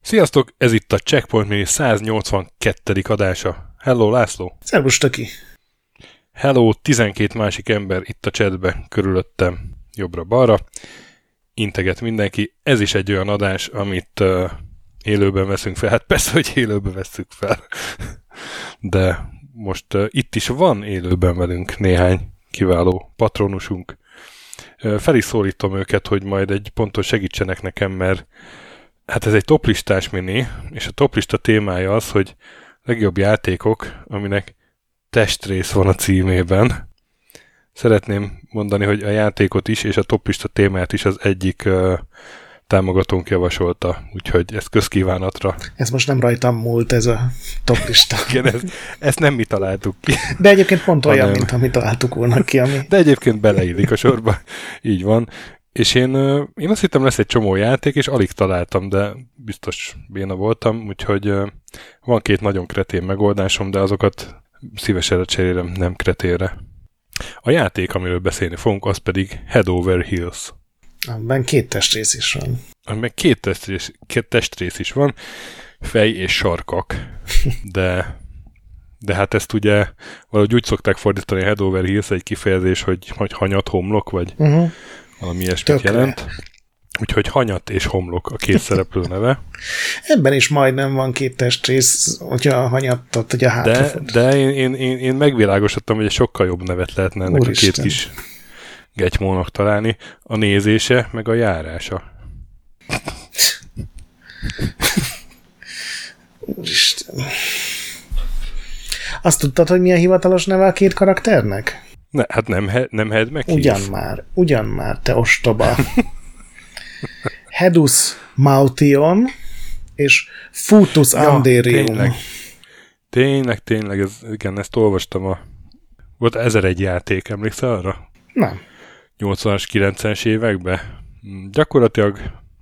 Sziasztok, ez itt a Checkpoint Mini 182. adása. Hello, László! Szervus, Töki! Hello, 12 másik ember itt a chatbe, körülöttem, jobbra-balra. Integet mindenki. Ez is egy olyan adás, amit uh, élőben veszünk fel. Hát persze, hogy élőben veszünk fel. De most uh, itt is van élőben velünk néhány kiváló patronusunk. Uh, fel szólítom őket, hogy majd egy ponton segítsenek nekem, mert hát ez egy toplistás mini, és a toplista témája az, hogy legjobb játékok, aminek testrész van a címében. Szeretném mondani, hogy a játékot is, és a toplista témáját is az egyik uh, támogatónk javasolta, úgyhogy ez közkívánatra. Ez most nem rajtam múlt, ez a toplista. Igen, ez, ezt nem mi találtuk ki. De egyébként pont olyan, hanem... mint amit találtuk volna ki. Ami... De egyébként beleillik a sorba. Így van. És én, én azt hittem lesz egy csomó játék, és alig találtam, de biztos béna voltam, úgyhogy van két nagyon kretén megoldásom, de azokat szívesen cserélem, nem kretére. A játék, amiről beszélni fogunk, az pedig Head Over Heels. Amiben két testrész is van. Amiben két testrész, két testrész is van, fej és sarkak, de de hát ezt ugye valahogy úgy szokták fordítani a Head Over Heels egy kifejezés, hogy, hogy hanyat homlok, vagy uh-huh valami ilyesmit Tökre. jelent. Úgyhogy hanyat és homlok a két szereplő neve. Ebben is majdnem van két testrész, hogyha a hanyattat, hogy a hátra De, de én, én, én, én megvilágosodtam, hogy egy sokkal jobb nevet lehetne ennek Úristen. a két kis gegymónak találni. A nézése, meg a járása. Úristen. Azt tudtad, hogy mi a hivatalos neve a két karakternek? Ne, hát nem, nem head meg Ugyan már, ugyan már, te ostoba. Hedus Maution és Futus ja, Anderium. Tényleg. tényleg, tényleg, ez, igen, ezt olvastam a... Volt ezer egy játék, emlékszel arra? Nem. 80-as, 90-es években. Gyakorlatilag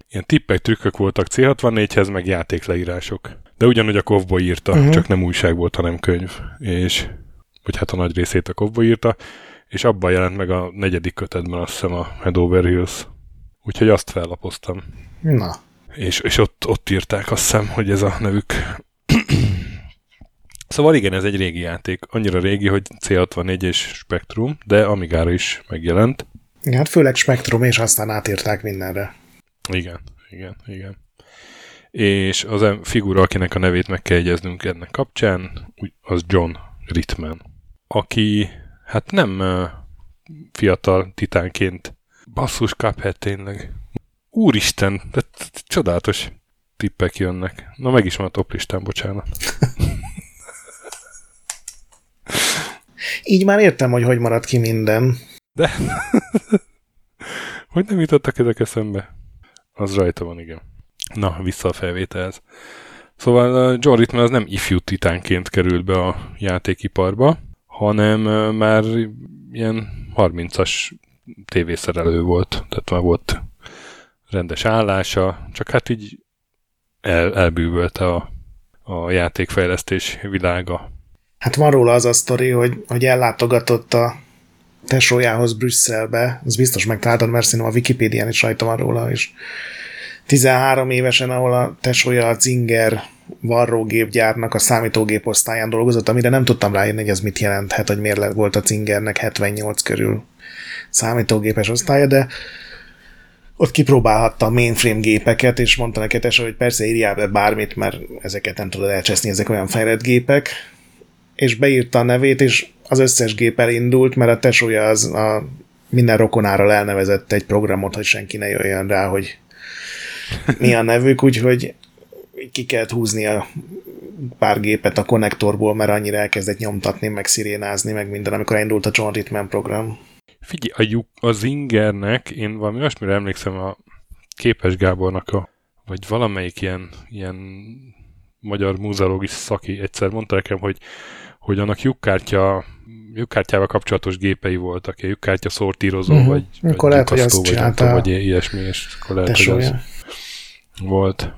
ilyen tippek, trükkök voltak C64-hez, meg játékleírások. De ugyanúgy a Kovboy írta, uh-huh. csak nem újság volt, hanem könyv. És vagy hát a nagy részét a Kovboy írta, és abban jelent meg a negyedik kötetben azt hiszem a Head Over Hills. Úgyhogy azt fellapoztam. Na. És, és ott, ott írták azt hiszem, hogy ez a nevük. szóval igen, ez egy régi játék. Annyira régi, hogy C64 és Spectrum, de Amigára is megjelent. Hát főleg Spectrum, és aztán átírták mindenre. Igen, igen, igen. És az a figura, akinek a nevét meg kell egyeznünk ennek kapcsán, az John Ritman aki hát nem fiatal titánként. Basszus Cuphead tényleg. Úristen, de csodálatos tippek jönnek. Na meg is van a top listán, bocsánat. Így már értem, hogy hogy maradt ki minden. De hogy nem jutottak ezek eszembe? Az rajta van, igen. Na, vissza a felvételhez. Szóval John Ritman az nem ifjú titánként került be a játékiparba, hanem már ilyen 30-as tévészerelő volt, tehát már volt rendes állása, csak hát így el, elbűvölte a, a játékfejlesztés világa. Hát van róla az a sztori, hogy, hogy ellátogatott a tesójához Brüsszelbe, az biztos megtaláltad, mert szerintem a Wikipédián is rajta van róla, és 13 évesen, ahol a tesója a Zinger varrógépgyárnak a számítógép osztályán dolgozott, amire nem tudtam ráírni, hogy ez mit jelenthet, hogy miért volt a Zingernek 78 körül számítógépes osztálya, de ott kipróbálhatta a mainframe gépeket, és mondta neki tesó, hogy persze írjál be bármit, mert ezeket nem tudod elcseszni, ezek olyan fejlett gépek, és beírta a nevét, és az összes gép elindult, mert a tesója az a minden rokonára elnevezett egy programot, hogy senki ne jöjjön rá, hogy mi a nevük, úgyhogy ki kellett húzni a pár gépet a konnektorból, mert annyira elkezdett nyomtatni, meg szirénázni, meg minden, amikor elindult a John Ritman program. Figyelj, a, lyuk, a Zingernek, én valami olyasmire emlékszem a Képes Gábornak a, vagy valamelyik ilyen, ilyen magyar múzeológus szaki egyszer mondta nekem, hogy, hogy annak lyukkártya lyukkártyával kapcsolatos gépei voltak, a lyukkártya szortírozó, uh-huh. vagy, akkor vagy lehet, hogy azt vagy, tudom, vagy ilyesmi, és akkor lehet, hogy az volt.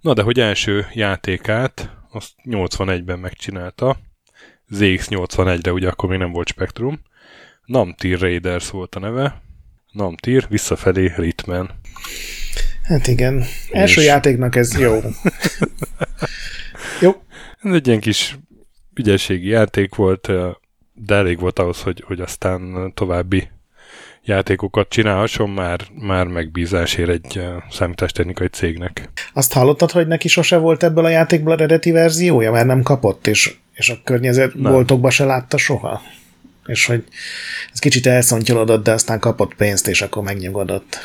Na, de hogy első játékát, azt 81-ben megcsinálta, ZX81-re, ugye akkor még nem volt Spectrum. Namtir Raiders volt a neve. Namtir, visszafelé Ritman. Hát igen. Első játéknak ez jó. jó. Ez egy ilyen kis ügyességi játék volt, de elég volt ahhoz, hogy, hogy aztán további játékokat csinálhasson, már, már megbízásért egy számítástechnikai cégnek. Azt hallottad, hogy neki sose volt ebből a játékból eredeti verziója, mert nem kapott, és, és a környezet nem. boltokba se látta soha? És hogy ez kicsit elszontyolodott, de aztán kapott pénzt, és akkor megnyugodott.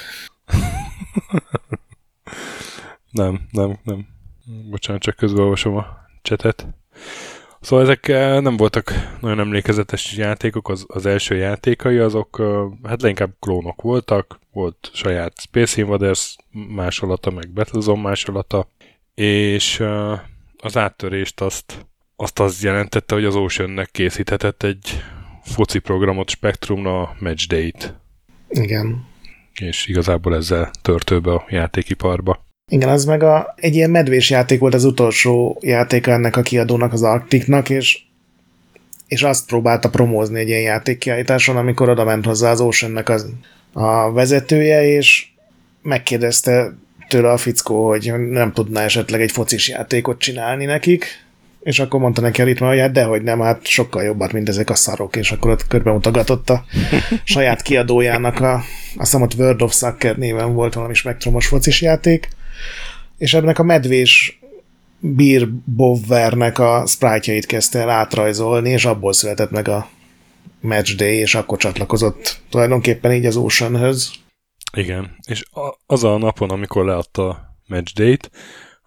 nem, nem, nem. Bocsánat, csak közbeolvasom a csetet. Szóval ezek eh, nem voltak nagyon emlékezetes játékok, az, az első játékai azok eh, hát leginkább klónok voltak, volt saját Space Invaders másolata, meg Battlezone másolata, és eh, az áttörést azt, azt az jelentette, hogy az Oceannek készíthetett egy foci programot Spectrumra Match Date. Igen. És igazából ezzel törtőbe a játékiparba. Igen, az meg a, egy ilyen medvés játék volt az utolsó játéka ennek a kiadónak, az Arcticnak, és, és azt próbálta promózni egy ilyen játékkiállításon, amikor oda ment hozzá az Oceannek az, a vezetője, és megkérdezte tőle a fickó, hogy nem tudná esetleg egy focis játékot csinálni nekik, és akkor mondta neki a ritma, hogy hát dehogy nem, hát sokkal jobbat, mint ezek a szarok, és akkor ott körbe mutogatott a saját kiadójának a, azt hiszem ott World of Soccer néven volt valami spektrumos focis játék, és ennek a medvés Beer Bovvernek a sprite kezdte el átrajzolni, és abból született meg a Match Day, és akkor csatlakozott tulajdonképpen így az Oceanhöz. Igen, és a, az a napon, amikor leadta a Match Day-t,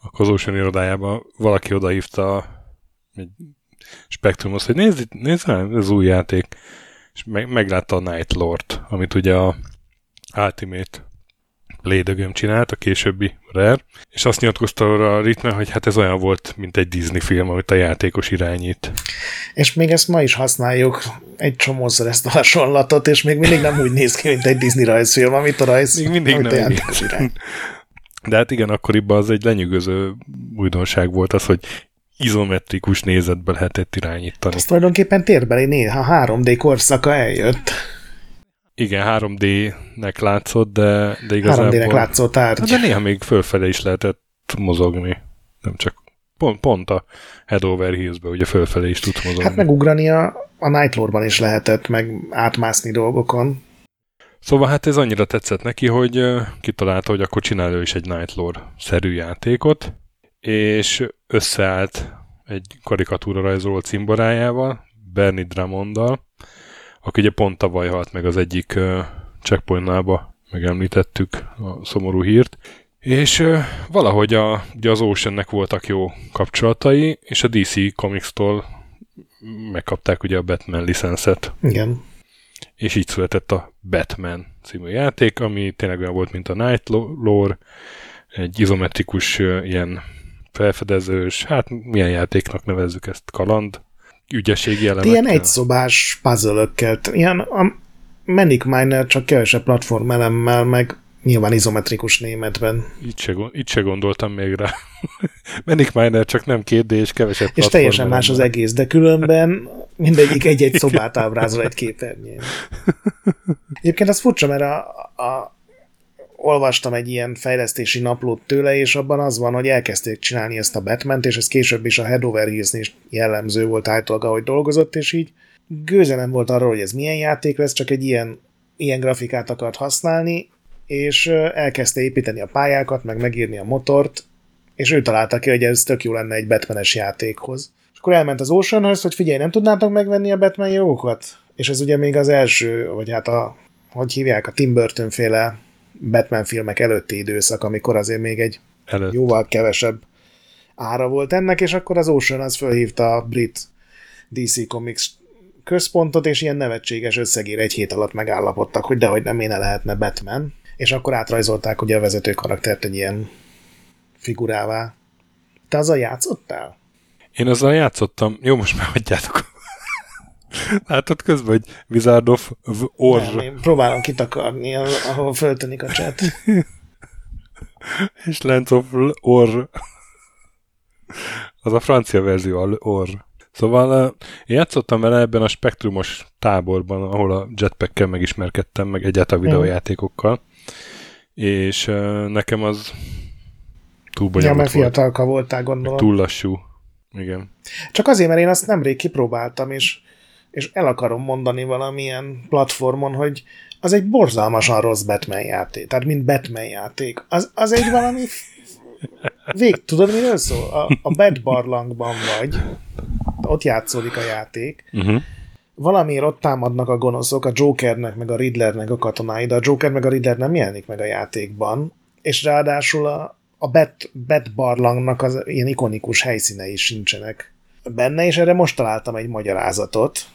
akkor az Ocean irodájában valaki odahívta egy Spectrumhoz, hogy nézd, nézd ez új játék, és meg, meglátta a Night Lord, amit ugye a Ultimate Lédögöm csinált, a későbbi Rare, és azt nyilatkozta a ritme, hogy hát ez olyan volt, mint egy Disney film, amit a játékos irányít. És még ezt ma is használjuk egy csomószor ezt a hasonlatot, és még mindig nem úgy néz ki, mint egy Disney rajzfilm, amit a rajz, még mindig amit nem a játékos irány. De hát igen, akkoriban az egy lenyűgöző újdonság volt az, hogy izometrikus nézetbe lehetett irányítani. Ez tulajdonképpen térbeli néha 3D korszaka eljött. Igen, 3D-nek látszott, de, de igazából... 3D-nek látszott tárgy. De néha még fölfele is lehetett mozogni. Nem csak pont, pont a Head Over Heels-be, ugye fölfele is tudsz mozogni. Hát megugrani a, a Nightlore-ban is lehetett, meg átmászni dolgokon. Szóval hát ez annyira tetszett neki, hogy kitalálta, hogy akkor csinál ő is egy Nightlore-szerű játékot, és összeállt egy karikatúra rajzoló cimborájával, Bernie Drammonddal, aki ugye pont tavaly halt meg az egyik uh, checkpointnába, megemlítettük a szomorú hírt, és uh, valahogy a, ugye az Oceannek voltak jó kapcsolatai, és a DC Comics-tól megkapták ugye a Batman licenszet. Igen. És így született a Batman című játék, ami tényleg olyan volt, mint a Night Lore, egy izometrikus ilyen felfedezős, hát milyen játéknak nevezzük ezt, kaland, ügyességi elemekkel. Ilyen egyszobás puzzle Ilyen a Manic Miner csak kevesebb platform elemmel, meg nyilván izometrikus németben. Itt se, itt se gondoltam még rá. Manic Miner csak nem két és kevesebb És teljesen más az egész, de különben mindegyik egy-egy szobát ábrázol egy képernyőn. Egyébként az furcsa, mert a, a, olvastam egy ilyen fejlesztési naplót tőle, és abban az van, hogy elkezdték csinálni ezt a batman és ez később is a Head Over is jellemző volt általában, ahogy dolgozott, és így gőze nem volt arról, hogy ez milyen játék lesz, csak egy ilyen, ilyen grafikát akart használni, és elkezdte építeni a pályákat, meg megírni a motort, és ő találta ki, hogy ez tök jó lenne egy Batmanes játékhoz. És akkor elment az Oceanhöz, hogy figyelj, nem tudnátok megvenni a Batman jogokat? És ez ugye még az első, vagy hát a, hogy hívják, a Tim Burton féle Batman filmek előtti időszak, amikor azért még egy Előtt. jóval kevesebb ára volt ennek, és akkor az Ocean az fölhívta a brit DC Comics központot, és ilyen nevetséges összegére egy hét alatt megállapodtak, hogy dehogy nem éne lehetne Batman, és akkor átrajzolták ugye a vezető karaktert egy ilyen figurává. Te azzal játszottál? Én azzal játszottam. Jó, most már hagyjátok. Látod közben, hogy Wizard of Orr. Nem, én próbálom kitakarni, ahol föltönik a chat. És Lens of Orr. Az a francia verzió, Orr. Szóval én játszottam vele ebben a spektrumos táborban, ahol a jetpackkel megismerkedtem, meg egyáltalán a videójátékokkal, és nekem az túl bonyolult ja, mert fiatalka voltál, gondolom. Túl lassú. Igen. Csak azért, mert én azt nemrég kipróbáltam, és, és el akarom mondani valamilyen platformon, hogy az egy borzalmasan rossz Batman játék. Tehát, mint Batman játék. Az, az egy valami... Vég, tudod, miről szól? A, a Bad Barlangban vagy, ott játszódik a játék, uh-huh. valamiért ott támadnak a gonoszok, a Jokernek meg a Riddlernek a katonái, de a Joker meg a Riddler nem jelenik meg a játékban, és ráadásul a, a Bet, Bet barlangnak az ilyen ikonikus helyszínei sincsenek benne, és erre most találtam egy magyarázatot,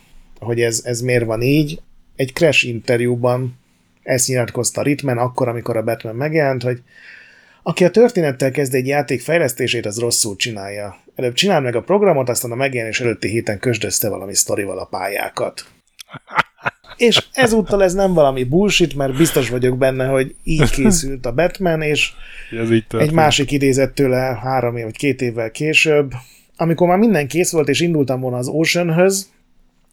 hogy ez, ez miért van így. Egy Crash interjúban ezt nyilatkozta Ritman akkor, amikor a Batman megjelent, hogy aki a történettel kezd egy játék fejlesztését, az rosszul csinálja. Előbb csinál meg a programot, aztán a megjelenés előtti héten kösdözte valami sztorival a pályákat. És ezúttal ez nem valami bullshit, mert biztos vagyok benne, hogy így készült a Batman, és ez így egy másik idézett tőle három év vagy két évvel később, amikor már minden kész volt, és indultam volna az Oceanhöz,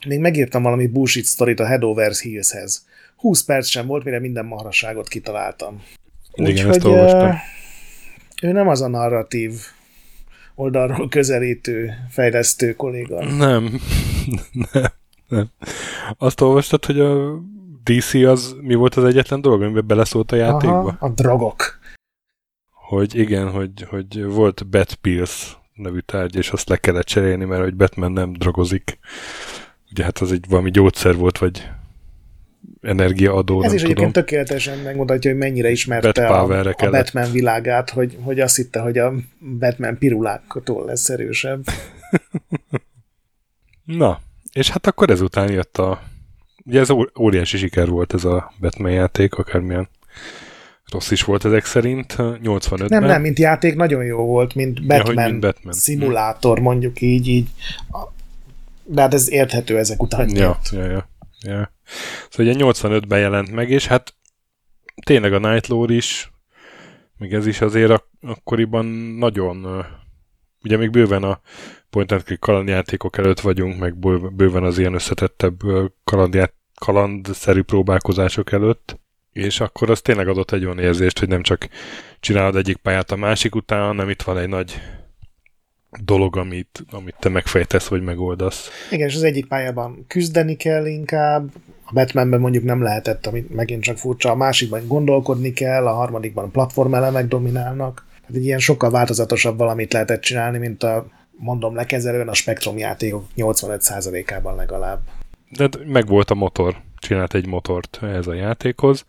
még megírtam valami bullshit sztorit a Head Over Heels-hez. 20 perc sem volt, mire minden maharaságot kitaláltam. Igen, Úgy, ezt olvastam. Ő nem az a narratív oldalról közelítő fejlesztő kolléga. Nem. nem. nem. Azt olvastad, hogy a DC az mi volt az egyetlen dolog, amiben beleszólt a játékba? Aha, a drogok. Hogy igen, hogy, hogy volt Bat Pills nevű tárgy, és azt le kellett cserélni, mert hogy Batman nem drogozik. Ugye hát az egy valami gyógyszer volt, vagy energiaadó, Ez is tudom. egyébként tökéletesen megmutatja, hogy mennyire ismerte a, a Batman világát, hogy, hogy azt hitte, hogy a Batman piruláktól lesz erősebb. Na, és hát akkor ezután jött a... Ugye ez óriási siker volt ez a Batman játék, akármilyen rossz is volt ezek szerint, 85-ben. Nem, nem, mint játék nagyon jó volt, mint Batman, ja, mint Batman. szimulátor, mondjuk így, így. De hát ez érthető ezek után. Ja, ja, ja, ja. Szóval ugye 85-ben jelent meg, és hát tényleg a Night Lord is, még ez is azért ak- akkoriban nagyon, ugye még bőven a point and click kalandjátékok előtt vagyunk, meg bőven az ilyen összetettebb kalandját, kalandszerű próbálkozások előtt, és akkor az tényleg adott egy olyan érzést, hogy nem csak csinálod egyik pályát a másik után, hanem itt van egy nagy dolog, amit, amit te megfejtesz, vagy megoldasz. Igen, és az egyik pályában küzdeni kell inkább, a Batmanben mondjuk nem lehetett, amit megint csak furcsa, a másikban gondolkodni kell, a harmadikban platformelemek dominálnak. Tehát egy ilyen sokkal változatosabb valamit lehetett csinálni, mint a mondom lekezelően a Spectrum játékok 85%-ában legalább. De meg volt a motor, csinált egy motort ehhez a játékhoz.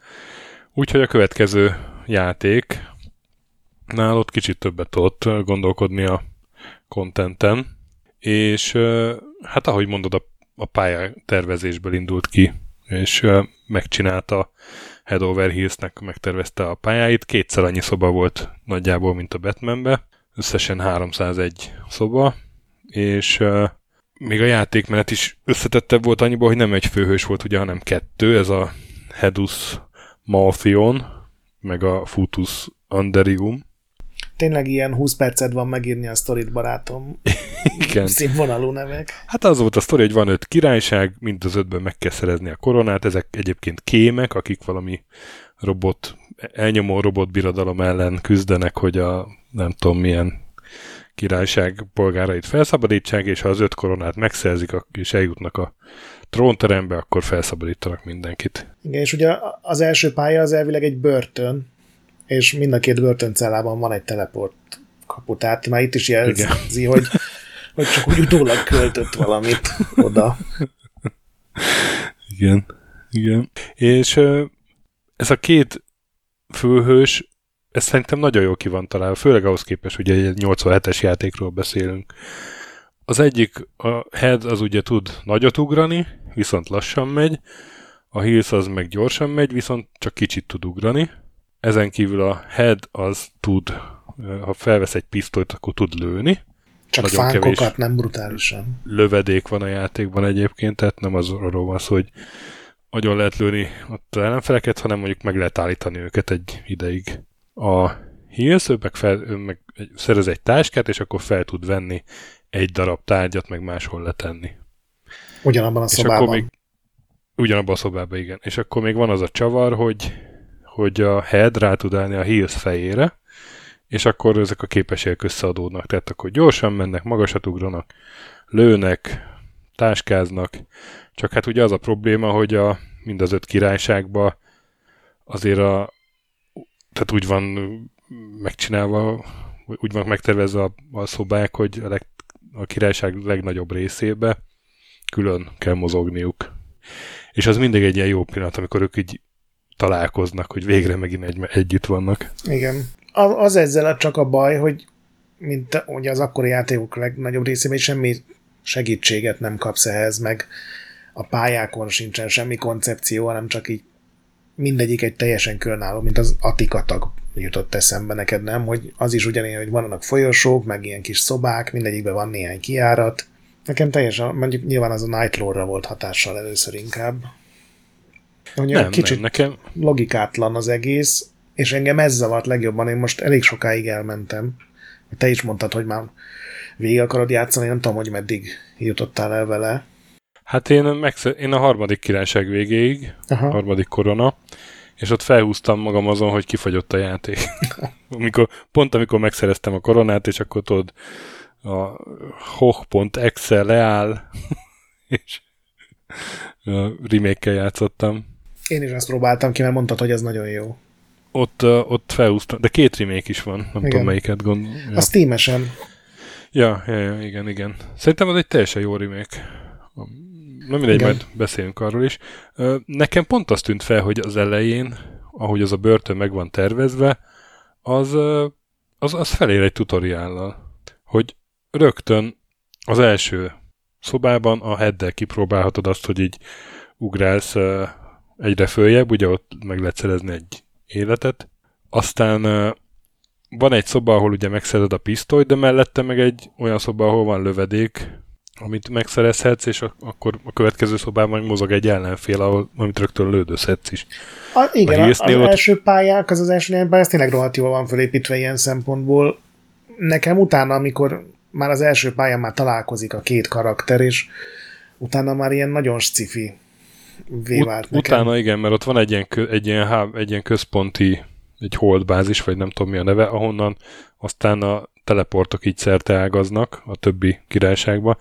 Úgyhogy a következő játék nálott kicsit többet tudott gondolkodni a kontenten, és hát ahogy mondod, a, a pálya tervezésből indult ki, és megcsinálta Head Over Heels-nek, megtervezte a pályáit, kétszer annyi szoba volt nagyjából, mint a Batmanbe, összesen 301 szoba, és még a játékmenet is összetettebb volt annyiból, hogy nem egy főhős volt ugye, hanem kettő, ez a Hedus Malthion, meg a Futus Anderium, tényleg ilyen 20 percet van megírni a sztorit, barátom. Igen. Színvonalú nevek. Hát az volt a sztori, hogy van öt királyság, mind az ötben meg kell szerezni a koronát, ezek egyébként kémek, akik valami robot, elnyomó robotbirodalom ellen küzdenek, hogy a nem tudom milyen királyság polgárait felszabadítsák, és ha az öt koronát megszerzik, és eljutnak a trónterembe, akkor felszabadítanak mindenkit. Igen, és ugye az első pálya az elvileg egy börtön, és mind a két börtöncellában van egy teleport kapu, tehát már itt is jelzi, hogy, hogy csak úgy utólag költött valamit oda. Igen, igen. És ez a két főhős, ez szerintem nagyon jó ki van találva, főleg ahhoz képest, hogy egy 87-es játékról beszélünk. Az egyik, a head az ugye tud nagyot ugrani, viszont lassan megy, a heels az meg gyorsan megy, viszont csak kicsit tud ugrani. Ezen kívül a head az tud, ha felvesz egy pisztolyt, akkor tud lőni. Csak Nagyon fánkokat, kevés nem brutálisan. Lövedék van a játékban egyébként, tehát nem az arról van szó, hogy nagyon lehet lőni ott ellenfeleket, hanem mondjuk meg lehet állítani őket egy ideig. A Heals, ő meg, fel, ő meg szerez egy táskát, és akkor fel tud venni egy darab tárgyat meg máshol letenni. Ugyanabban a És szobában. akkor még ugyanabban a szobában, igen. És akkor még van az a csavar, hogy, hogy a head rá tud állni a heels fejére, és akkor ezek a képességek összeadódnak. Tehát akkor gyorsan mennek, magasat ugranak, lőnek, táskáznak. Csak hát ugye az a probléma, hogy a, mind az öt királyságban azért a, tehát úgy van megcsinálva, úgy van megtervezve a, a szobák, hogy a, leg, a királyság legnagyobb részébe külön kell mozogniuk. És az mindig egy ilyen jó pillanat, amikor ők így találkoznak, hogy végre megint egy, együtt vannak. Igen. Az, az ezzel csak a baj, hogy mint ugye az akkori játékok legnagyobb részében semmi segítséget nem kapsz ehhez, meg a pályákon sincsen semmi koncepció, hanem csak így mindegyik egy teljesen különálló, mint az Atikatag jutott eszembe neked, nem? Hogy az is ugyanilyen, hogy vannak folyosók, meg ilyen kis szobák, mindegyikben van néhány kiárat. Nekem teljesen, mondjuk nyilván az a Night Lore-ra volt hatással először inkább. Hogy Nem, kicsit nem, nekem, logikátlan az egész, és engem ez zavart legjobban, én most elég sokáig elmentem. Te is mondtad, hogy már végig akarod játszani, nem tudom, hogy meddig jutottál el vele. hát én, megsze- én a harmadik királyság végéig, Aha. harmadik korona, és ott felhúztam magam azon, hogy kifagyott a játék. amikor, pont amikor megszereztem a koronát, és akkor tudod, a hoch.exe leáll, és a remake játszottam. Én is ezt próbáltam ki, mert mondtad, hogy ez nagyon jó. Ott, ott felhúztam, de két remake is van, nem Igen. tudom melyiket gondol. Ja. A Steam-esen. Ja, ja, ja, igen, igen. Szerintem az egy teljesen jó remake. Na mindegy, Igen. majd beszélünk arról is. Nekem pont azt tűnt fel, hogy az elején, ahogy az a börtön meg van tervezve, az, az, az felér egy tutoriállal. Hogy rögtön az első szobában a headdel kipróbálhatod azt, hogy így ugrálsz egyre följebb, ugye ott meg lehet szerezni egy életet. Aztán van egy szoba, ahol ugye megszerzed a pisztolyt, de mellette meg egy olyan szoba, ahol van lövedék, amit megszerezhetsz, és ak- akkor a következő szobában mozog egy ellenfél, ahol, amit rögtön lődözhetsz is. A, igen, A az ott- első pályák, az az első néhány pálya, az tényleg rohadt jól van fölépítve ilyen szempontból. Nekem utána, amikor már az első pályán már találkozik a két karakter, és utána már ilyen nagyon sci-fi vált Ut- nekem. utána igen, mert ott van egy ilyen, egy, ilyen há, egy ilyen központi, egy holdbázis, vagy nem tudom mi a neve, ahonnan aztán a teleportok így szerte ágaznak a többi királyságba,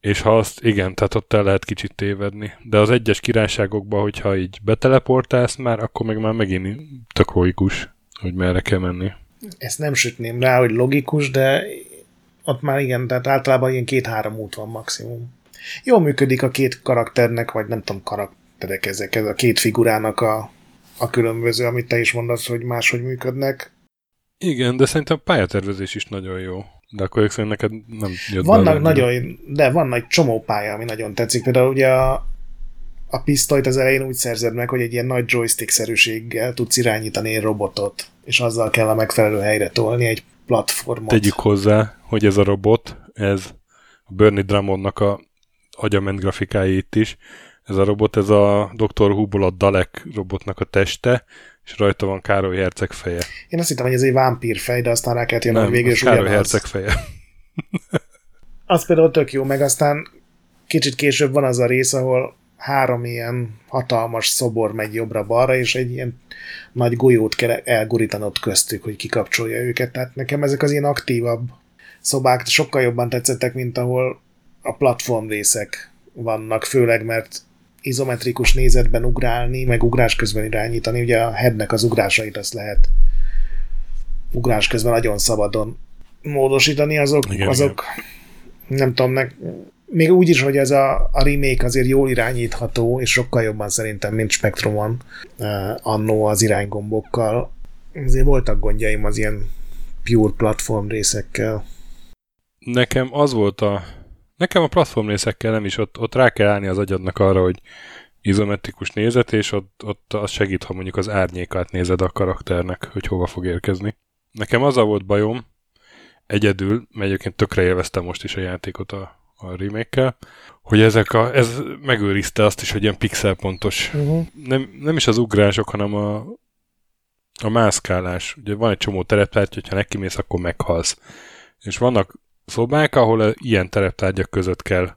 és ha azt, igen, tehát ott el lehet kicsit tévedni. De az egyes királyságokban, hogyha így beteleportálsz már, akkor meg már megint tök logikus, hogy merre kell menni. Ezt nem sütném rá, hogy logikus, de ott már igen, tehát általában ilyen két-három út van maximum. Jól működik a két karakternek, vagy nem tudom, karakterek ezek, ez a két figurának a, a különböző, amit te is mondasz, hogy máshogy működnek. Igen, de szerintem a pályatervezés is nagyon jó. De akkor szerint neked nem jött Vannak nagyon, de van egy csomó pálya, ami nagyon tetszik. Például ugye a, a pisztolyt az elején úgy szerzed meg, hogy egy ilyen nagy joystick-szerűséggel tudsz irányítani egy robotot, és azzal kell a megfelelő helyre tolni egy platformot. Tegyük hozzá, hogy ez a robot, ez a Bernie Drummondnak a agyament grafikái itt is. Ez a robot, ez a Dr. Who-ból a Dalek robotnak a teste, és rajta van Károly Herceg feje. Én azt hittem, hogy ez egy vámpír fej, de aztán rá kellett Nem, hogy végül is Károly. Herceg feje. Az például tök jó, meg aztán kicsit később van az a rész, ahol három ilyen hatalmas szobor megy jobbra-balra, és egy ilyen nagy golyót kell elgurítanod köztük, hogy kikapcsolja őket. Tehát nekem ezek az ilyen aktívabb szobák sokkal jobban tetszettek, mint ahol a platform részek vannak, főleg mert izometrikus nézetben ugrálni, meg ugrás közben irányítani. Ugye a headnek az ugrásait azt lehet ugrás közben nagyon szabadon módosítani, azok, Igen, azok nem tudom, meg, még úgy is, hogy ez a, a remake azért jól irányítható, és sokkal jobban szerintem, mint Spectrumon uh, annó az iránygombokkal. Azért voltak gondjaim az ilyen pure platform részekkel. Nekem az volt a... Nekem a platform részekkel nem is, ott, ott rá kell állni az agyadnak arra, hogy izometrikus nézet, és ott, ott az segít, ha mondjuk az árnyékát nézed a karakternek, hogy hova fog érkezni. Nekem az a volt bajom, egyedül, mert egyébként tökre élveztem most is a játékot a, a remake hogy ezek a, ez megőrizte azt is, hogy ilyen pixelpontos. Uh-huh. Nem, nem is az ugrások, hanem a, a mászkálás. Ugye van egy csomó tereptárgy, hogyha nekimész, akkor meghalsz. És vannak szobák, ahol ilyen tereptárgyak között kell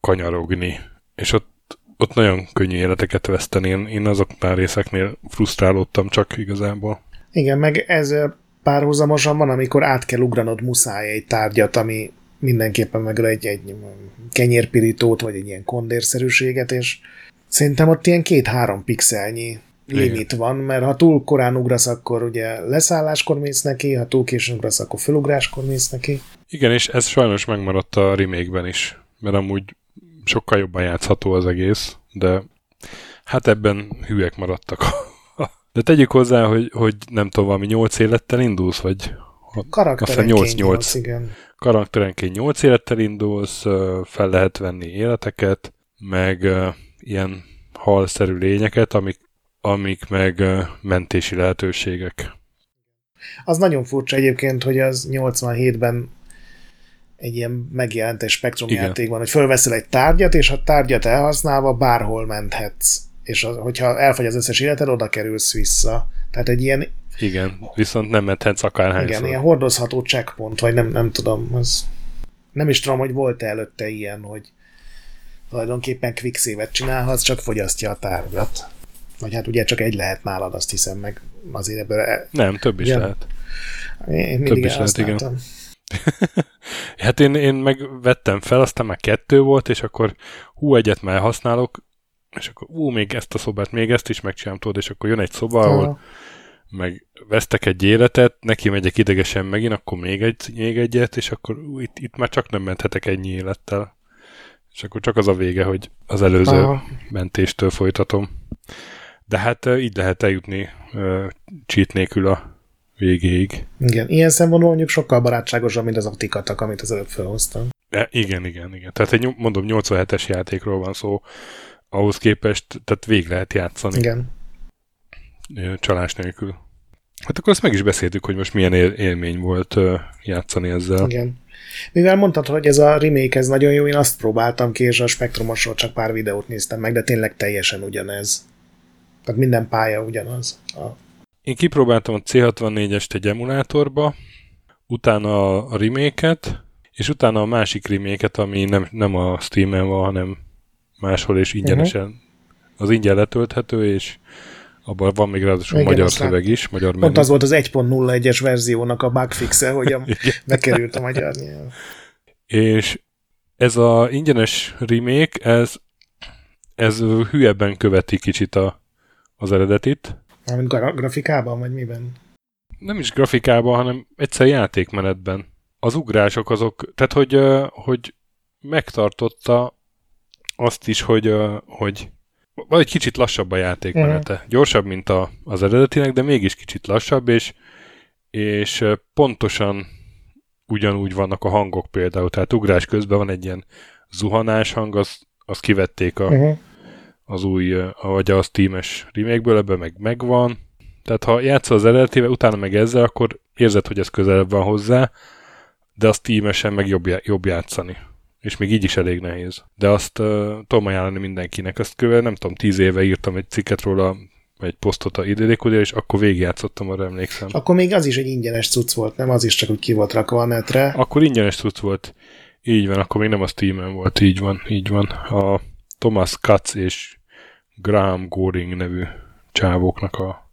kanyarogni. És ott, ott nagyon könnyű életeket veszteni. Én, én azoknál részeknél frusztrálódtam csak igazából. Igen, meg ez párhuzamosan van, amikor át kell ugranod muszáj egy tárgyat, ami mindenképpen meg egy, egy kenyérpirítót, vagy egy ilyen kondérszerűséget, és szerintem ott ilyen két-három pixelnyi limit van, mert ha túl korán ugrasz, akkor ugye leszálláskor mész neki, ha túl későn ugrasz, akkor felugráskor mész neki. Igen, és ez sajnos megmaradt a remake is, mert amúgy sokkal jobban játszható az egész, de hát ebben hülyek maradtak. de tegyük hozzá, hogy, hogy nem tudom, valami 8 élettel indulsz, vagy Karakterenként 8, 8, igen. Karakterenként 8 élettel indulsz, fel lehet venni életeket, meg ilyen halszerű lényeket, amik amik meg mentési lehetőségek. Az nagyon furcsa egyébként, hogy az 87-ben egy ilyen megjelent egy spektrum játékban, hogy fölveszel egy tárgyat, és a tárgyat elhasználva bárhol menthetsz. És az, hogyha elfogy az összes életed, oda kerülsz vissza. Tehát egy ilyen... Igen, viszont nem menthetsz akárhányszor. Igen, ilyen hordozható checkpoint, vagy nem, nem tudom, az... Nem is tudom, hogy volt-e előtte ilyen, hogy tulajdonképpen quick csinálhatsz, csak fogyasztja a tárgyat. Vagy hát ugye csak egy lehet nálad, azt hiszem, meg azért ebből... E- Nem, több is igen. lehet. Én több is lehet, igen. hát én, én meg vettem fel, aztán már kettő volt, és akkor hú, egyet már használok, és akkor ú, még ezt a szobát, még ezt is megcsinálom, tudod, és akkor jön egy szoba, ahol meg vesztek egy életet, neki megyek idegesen megint, akkor még, egy, még egyet, és akkor ú, itt, itt már csak nem menthetek ennyi élettel. És akkor csak az a vége, hogy az előző Aha. mentéstől folytatom. De hát így lehet eljutni cheat nélkül a végéig. Igen, ilyen szempontból mondjuk sokkal barátságosabb, mint az optikatak, amit az előbb felhoztam. E, igen, igen, igen. Tehát egy, mondom, 87-es játékról van szó, ahhoz képest, tehát végig lehet játszani. Igen. Csalás nélkül. Hát akkor azt meg is beszéltük, hogy most milyen él- élmény volt játszani ezzel. Igen. Mivel mondtad, hogy ez a remake ez nagyon jó, én azt próbáltam ki, és a Spektrumosról csak pár videót néztem meg, de tényleg teljesen ugyanez. Tehát minden pálya ugyanaz. A... Én kipróbáltam a C64-est egy emulátorba, utána a remake és utána a másik remake ami nem, nem a Steam-en van, hanem máshol és ingyenesen. Uh-huh. Az ingyen letölthető, és abban van még ráadásul Igen, magyar szöveg is, magyar menü. Pont az volt az 1.01-es verziónak a bugfixe, hogy a, bekerült a magyar nyelv. És ez a ingyenes remake, ez, ez hülyebben követi kicsit a, az eredetit. Mármint gra- grafikában, vagy miben? Nem is grafikában, hanem egyszer játékmenetben. Az ugrások azok, tehát hogy, hogy megtartotta azt is, hogy, hogy vagy egy kicsit lassabb a játékmenete. Uh-huh. Gyorsabb, mint a, az eredetinek, de mégis kicsit lassabb, és, és pontosan ugyanúgy vannak a hangok például. Tehát ugrás közben van egy ilyen zuhanás hang, azt, azt kivették a, uh-huh az új, vagy a Steam-es remake-ből, ebben meg megvan. Tehát ha játszol az eredetével, utána meg ezzel, akkor érzed, hogy ez közelebb van hozzá, de a Steam-esen meg jobb, jobb játszani. És még így is elég nehéz. De azt uh, tudom ajánlani mindenkinek. Ezt követ, nem tudom, tíz éve írtam egy cikket róla, egy posztot a idk és akkor végigjátszottam, arra emlékszem. Akkor még az is egy ingyenes cucc volt, nem? Az is csak úgy ki volt rakva a netre. Akkor ingyenes cucc volt. Így van, akkor még nem a Steam-en volt, így van, így van. A Thomas Katz és Graham Goring nevű csávóknak a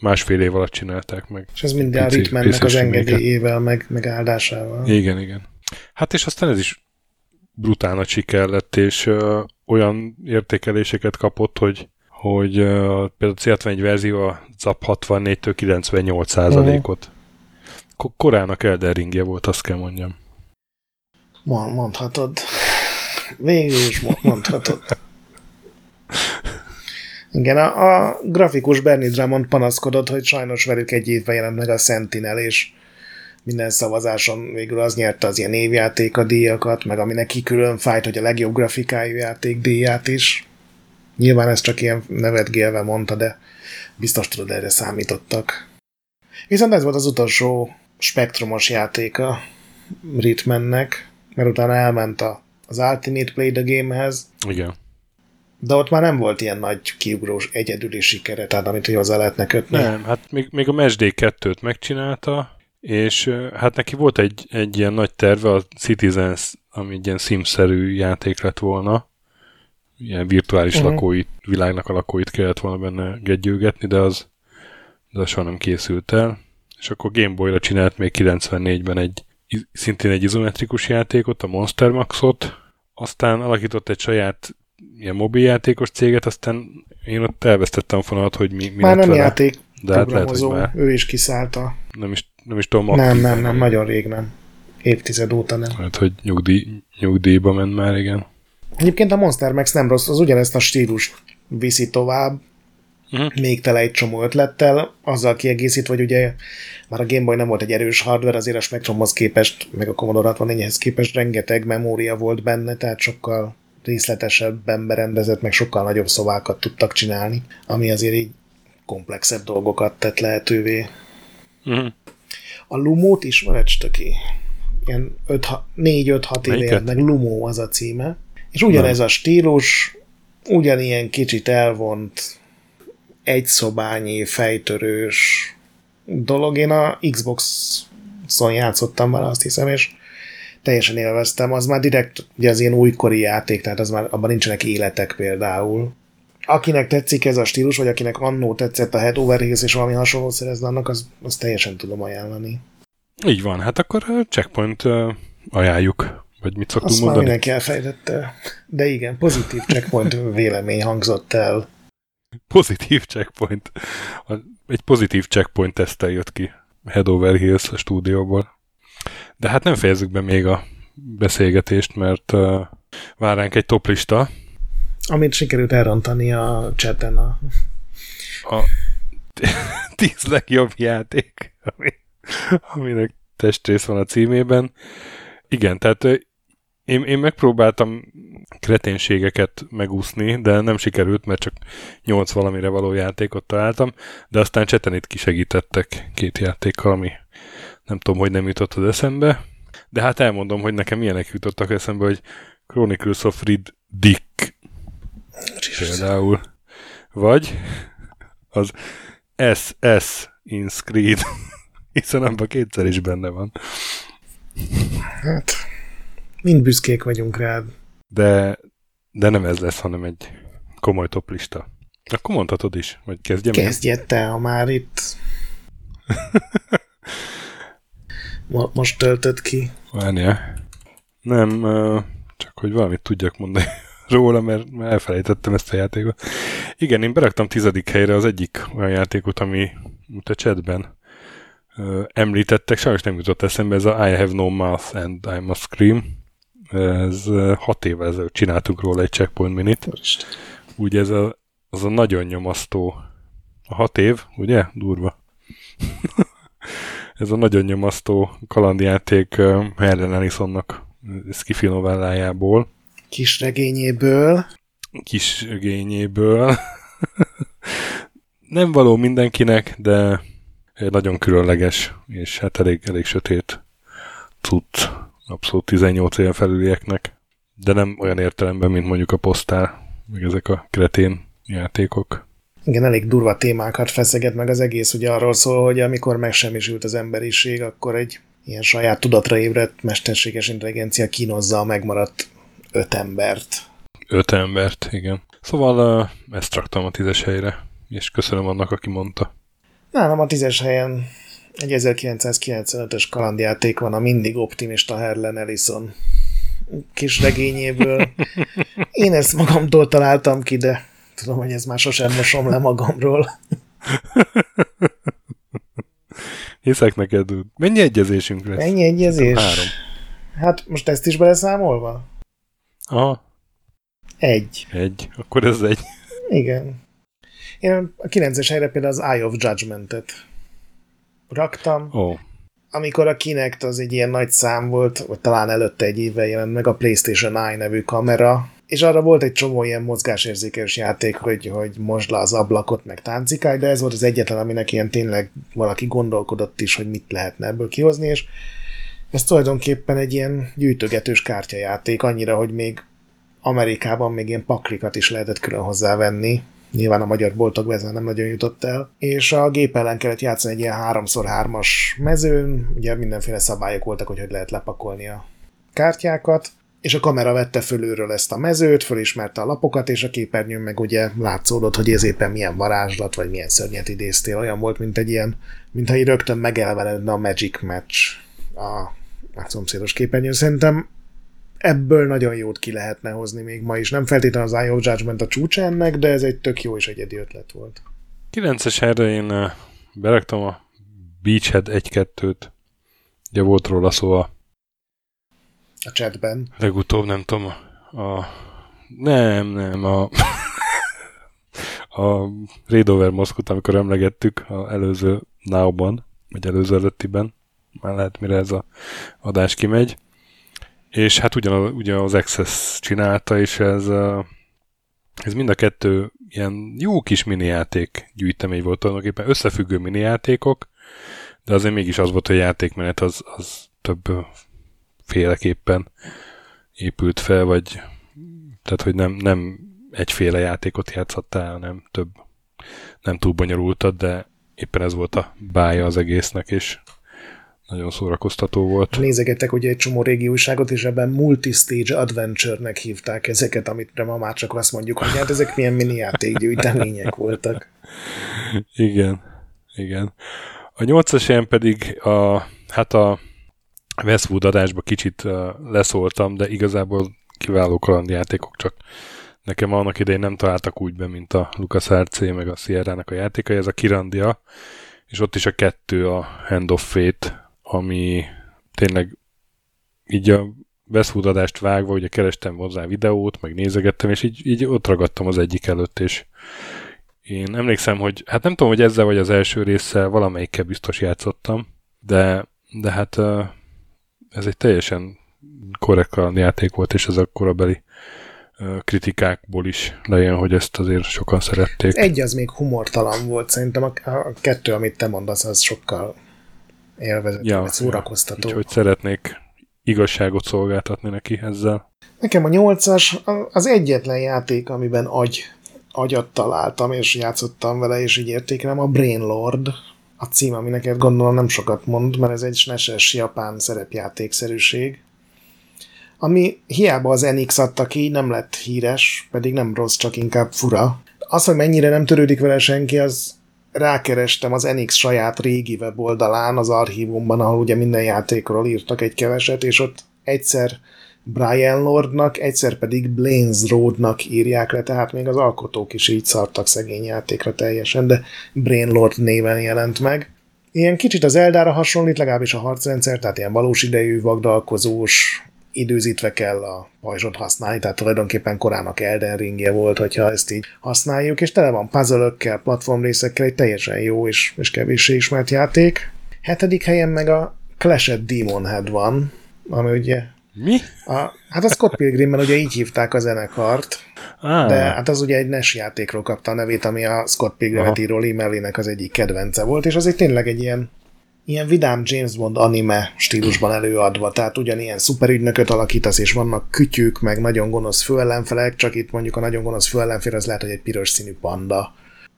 másfél év alatt csinálták meg. És ez minden Ritmannek az engedélyével, meg, meg áldásával. Igen, igen. Hát és aztán ez is brutál nagy siker lett, és ö, olyan értékeléseket kapott, hogy hogy ö, például a C61 verzió a ZAP 64-től 98 százalékot. Uh-huh. Korának Elden Ringje volt, azt kell mondjam. Mondhatod. Végül is mondhatod. Igen, a, a grafikus Bernie Drummond panaszkodott, hogy sajnos velük egy évben jelent meg a Sentinel, és minden szavazáson végül az nyerte az ilyen évjáték a díjakat, meg ami neki külön fájt, hogy a legjobb grafikájú játék díját is. Nyilván ezt csak ilyen nevetgélve mondta, de biztos tudod, erre számítottak. Viszont ez volt az utolsó spektrumos játéka Ritmannek, mert utána elment a, az Ultimate Play the Game-hez. Igen de ott már nem volt ilyen nagy kiugrós egyedüli sikere, tehát amit hogy hozzá lehetne kötni. Nem, hát még, még a MSD 2-t megcsinálta, és hát neki volt egy, egy ilyen nagy terve, a Citizens, ami egy ilyen simszerű játék lett volna, ilyen virtuális uh-huh. lakóit, világnak a lakóit kellett volna benne gegyőgetni, de az, de az soha nem készült el. És akkor Game Boy-ra csinált még 94-ben egy szintén egy izometrikus játékot, a Monster Maxot, aztán alakított egy saját ilyen mobiljátékos céget, aztán én ott elvesztettem fonalat, hogy mi, mi Már nem vele. játék de hát lehet, hogy már... ő is kiszállta. Nem is, nem is tudom. Nem, nem, nem, nagyon rég nem. Évtized óta nem. Hát, hogy nyugdíj, nyugdíjba ment már, igen. Egyébként a Monster Max nem rossz, az ugyanezt a stílus viszi tovább, uh-huh. még tele egy csomó ötlettel, azzal kiegészít, hogy ugye már a Game Boy nem volt egy erős hardware, azért a Spectrumhoz képest, meg a Commodore 64-hez képest rengeteg memória volt benne, tehát sokkal részletesebben berendezett, meg sokkal nagyobb szobákat tudtak csinálni, ami azért így komplexebb dolgokat tett lehetővé. Uh-huh. A Lumót ismered, Stöki? Ilyen 4-5-6 éve meg Lumó az a címe. És ugyanez a stílus, ugyanilyen kicsit elvont, egyszobányi, fejtörős dolog. Én a Xbox-on játszottam vele, azt hiszem, és teljesen élveztem. Az már direkt ugye az ilyen újkori játék, tehát az már abban nincsenek életek például akinek tetszik ez a stílus, vagy akinek annó tetszett a Head Over Heels és valami hasonló szerezne annak, az, az teljesen tudom ajánlani. Így van, hát akkor checkpoint ajánljuk. Vagy mit szoktunk Azt mondani? már mindenki elfejtette. De igen, pozitív checkpoint vélemény hangzott el. Pozitív checkpoint. Egy pozitív checkpoint tesztel jött ki Head Over Heels stúdióból. De hát nem fejezzük be még a beszélgetést, mert uh, vár ránk egy toplista, amit sikerült elrontani a chaten a... a tíz legjobb játék, ami, aminek testrész van a címében. Igen, tehát én, én megpróbáltam kreténségeket megúszni, de nem sikerült, mert csak nyolc valamire való játékot találtam, de aztán cseten itt kisegítettek két játékkal, ami nem tudom, hogy nem jutott az eszembe, de hát elmondom, hogy nekem milyenek jutottak eszembe, hogy Chronicles of Rid Dick Például. Vagy az SS in Screed, hiszen abban kétszer is benne van. Hát, mind büszkék vagyunk rád. De, de nem ez lesz, hanem egy komoly toplista. Akkor mondhatod is, vagy kezdjem Kezdje te, ha már itt most töltött ki. Várjál. Nem, csak hogy valamit tudjak mondani róla, mert elfelejtettem ezt a játékot. Igen, én beraktam tizedik helyre az egyik olyan játékot, ami a chatben említettek, sajnos nem jutott eszembe, ez a I have no mouth and I must scream. Ez hat évvel ezelőtt csináltuk róla egy checkpoint minit. Ugye ez a, az a nagyon nyomasztó a hat év, ugye? Durva. ez a nagyon nyomasztó kalandjáték Helen Ellisonnak Skiffy novellájából Kis regényéből. Kis regényéből. Nem való mindenkinek, de nagyon különleges, és hát elég, elég sötét cucc. Abszolút 18 éven felülieknek. De nem olyan értelemben, mint mondjuk a posztál, meg ezek a kretén játékok. Igen, elég durva témákat feszeget meg az egész, ugye arról szól, hogy amikor megsemmisült az emberiség, akkor egy ilyen saját tudatra ébredt mesterséges intelligencia kínozza a megmaradt öt embert. Öt embert, igen. Szóval ezt raktam a tízes helyre, és köszönöm annak, aki mondta. Nálam a tízes helyen egy 1995-ös kalandjáték van a mindig optimista Herlen Ellison kis regényéből. Én ezt magamtól találtam ki, de tudom, hogy ez már sosem mosom le magamról. Hiszek neked, Mennyi egyezésünk lesz? Mennyi egyezés? Három. Hát most ezt is beleszámolva? Aha. Egy. Egy. Akkor ez egy. Igen. Én a 9-es helyre például az Eye of Judgment-et raktam. Oh. Amikor a Kinect az egy ilyen nagy szám volt, vagy talán előtte egy évvel jelent meg a PlayStation Eye nevű kamera, és arra volt egy csomó ilyen mozgásérzékes játék, hogy, hogy mosd le az ablakot, meg táncikálj, de ez volt az egyetlen, aminek ilyen tényleg valaki gondolkodott is, hogy mit lehetne ebből kihozni, és ez tulajdonképpen egy ilyen gyűjtögetős kártyajáték, annyira, hogy még Amerikában még ilyen paklikat is lehetett külön hozzávenni, nyilván a magyar boltokba ez nem nagyon jutott el, és a gép ellen kellett játszani egy ilyen 3x3-as mezőn, ugye mindenféle szabályok voltak, hogy hogy lehet lepakolni a kártyákat, és a kamera vette fölülről ezt a mezőt, fölismerte a lapokat, és a képernyőn meg ugye látszódott, hogy ez éppen milyen varázslat, vagy milyen szörnyet idéztél. Olyan volt, mint egy ilyen, mintha így rögtön megelvenedne a Magic Match a, a szomszédos képernyőn. Szerintem ebből nagyon jót ki lehetne hozni még ma is. Nem feltétlenül az of Judgment a csúcs ennek, de ez egy tök jó és egyedi ötlet volt. 9-es erre én eh, beraktam a Beachhead 1-2-t. Ugye volt róla szó a a chatben. Legutóbb nem tudom, a, a nem, nem, a a Raidover Moszkot, amikor emlegettük az előző Now-ban, vagy előző előttiben, már lehet mire ez a adás kimegy, és hát ugyan, ugyan az Access csinálta, és ez, ez mind a kettő ilyen jó kis mini játék gyűjtemény volt tulajdonképpen, összefüggő mini játékok, de azért mégis az volt, hogy a játékmenet az, az több féleképpen épült fel, vagy tehát, hogy nem, nem egyféle játékot játszhattál, hanem több, nem túl bonyolultad, de éppen ez volt a bája az egésznek, és nagyon szórakoztató volt. Nézegettek ugye egy csomó régi újságot, és ebben multistage adventure-nek hívták ezeket, amit ma már csak azt mondjuk, hogy hát ezek milyen mini játékgyűjtemények voltak. Igen, igen. A nyolcas ilyen pedig a, hát a Westwood adásba kicsit leszóltam, de igazából kiváló kalandjátékok, csak nekem annak idején nem találtak úgy be, mint a LucasArts meg a Sierra-nak a játékai, ez a Kirandia, és ott is a kettő a Hand of Fate, ami tényleg így a Westwood adást vágva, ugye kerestem hozzá videót, meg nézegettem, és így, így ott ragadtam az egyik előtt, és én emlékszem, hogy hát nem tudom, hogy ezzel vagy az első résszel valamelyikkel biztos játszottam, de, de hát ez egy teljesen korrekt játék volt, és ez a korabeli kritikákból is lejön, hogy ezt azért sokan szerették. Egy az még humortalan volt, szerintem a, a kettő, amit te mondasz, az sokkal élvezető, ja, szórakoztató. Úgyhogy szeretnék igazságot szolgáltatni neki ezzel. Nekem a nyolcas az egyetlen játék, amiben agy, agyat találtam, és játszottam vele, és így értékelem, a Brain Lord, a cím, ami neked gondolom nem sokat mond, mert ez egy SNES-es japán szerepjátékszerűség, ami hiába az NX adta ki, nem lett híres, pedig nem rossz, csak inkább fura. Az, hogy mennyire nem törődik vele senki, az rákerestem az NX saját régi weboldalán, az archívumban, ahol ugye minden játékról írtak egy keveset, és ott egyszer Brian Lordnak, egyszer pedig Blaines Roadnak írják le, tehát még az alkotók is így szartak szegény játékra teljesen, de Brain Lord néven jelent meg. Ilyen kicsit az Eldára hasonlít, legalábbis a harcrendszer, tehát ilyen valós idejű, vagdalkozós, időzítve kell a pajzsot használni, tehát tulajdonképpen korának Elden Ringje volt, hogyha ezt így használjuk, és tele van puzzle platformrészekkel, egy teljesen jó és, és kevéssé ismert játék. Hetedik helyen meg a Clash Demon Head van, ami ugye mi? A, hát a Scott Pilgrimben ugye így hívták a zenekart, ah. de hát az ugye egy NES játékról kapta a nevét, ami a Scott Pilgrimet író Lee az egyik kedvence volt, és az egy tényleg egy ilyen ilyen vidám James Bond anime stílusban előadva, tehát ugyanilyen szuperügynököt alakítasz, és vannak kütyük, meg nagyon gonosz főellenfelek, csak itt mondjuk a nagyon gonosz főellenfél az lehet, hogy egy piros színű panda.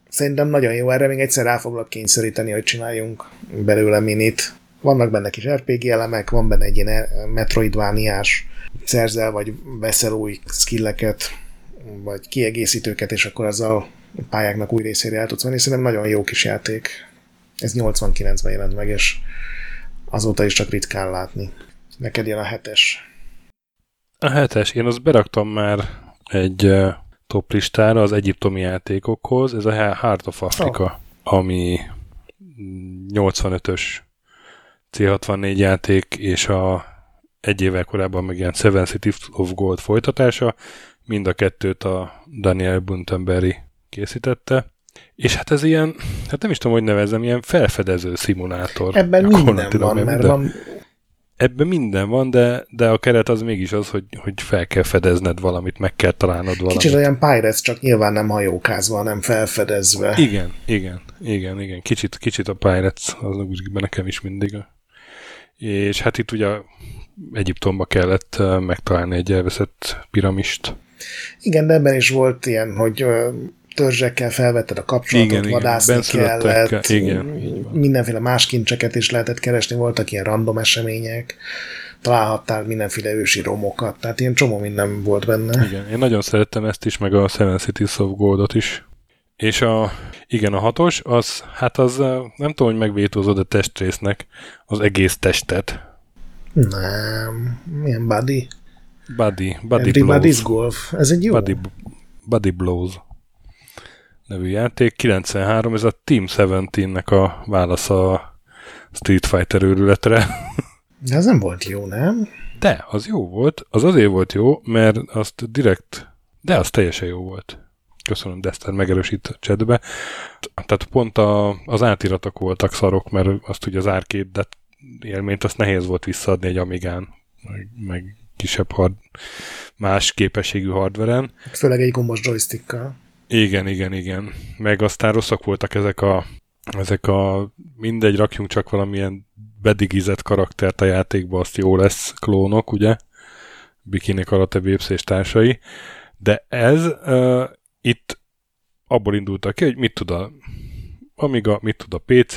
Szerintem nagyon jó, erre még egyszer rá foglak kényszeríteni, hogy csináljunk belőle minit. Vannak benne kis RPG elemek, van benne egy ilyen metroidvániás, szerzel vagy veszel új skilleket, vagy kiegészítőket, és akkor azzal a pályáknak új részére el tudsz venni. Szerintem nagyon jó kis játék. Ez 89-ben jelent meg, és azóta is csak ritkán látni. Neked jön a hetes. A hetes, én azt beraktam már egy top listára az egyiptomi játékokhoz, ez a Heart of Africa, oh. ami 85-ös C64 játék, és a egy évvel korábban megjelent Seven City of Gold folytatása, mind a kettőt a Daniel Buntenberry készítette. És hát ez ilyen, hát nem is tudom, hogy nevezem, ilyen felfedező szimulátor. Ebben minden van, mert van... Ebben minden van, de, de a keret az mégis az, hogy, hogy fel kell fedezned valamit, meg kell találnod valamit. Kicsit olyan Pirates, csak nyilván nem hajókázva, hanem felfedezve. Igen, igen, igen, igen. Kicsit, kicsit a Pirates, az úgy nekem is mindig. És hát itt ugye Egyiptomba kellett megtalálni egy elveszett piramist. Igen, de ebben is volt ilyen, hogy törzsekkel felvetted a kapcsolatot, Igen, igen, vadászni benszülöttekkel, kellett, igen, mindenféle más kincseket is lehetett keresni, voltak ilyen random események, találhattál mindenféle ősi romokat, tehát ilyen csomó minden volt benne. Igen, én nagyon szerettem ezt is, meg a Seven Cities of Goldot is. És a, igen, a hatos, az, hát az nem tudom, hogy megvétózod a testrésznek az egész testet. Nem, milyen buddy? Body, body Everybody's blows. Golf. Ez egy jó. Body, body blows nevű játék. 93, ez a Team 17-nek a válasza a Street Fighter őrületre. De ez nem volt jó, nem? De, az jó volt. Az azért volt jó, mert azt direkt, de az teljesen jó volt. Köszönöm, Dexter megerősít a chatbe. Tehát pont a, az átiratok voltak szarok, mert azt ugye az arcade de élményt azt nehéz volt visszaadni egy Amigán, meg, meg kisebb hard, más képességű hardveren. Főleg egy gombos joystickkal. Igen, igen, igen. Meg aztán rosszak voltak ezek a, ezek a mindegy, rakjunk csak valamilyen bedigizett karaktert a játékba, azt jó lesz klónok, ugye? Bikini Karate Babes és társai. De ez uh, itt abból indultak ki, hogy mit tud a Amiga, mit tud a PC,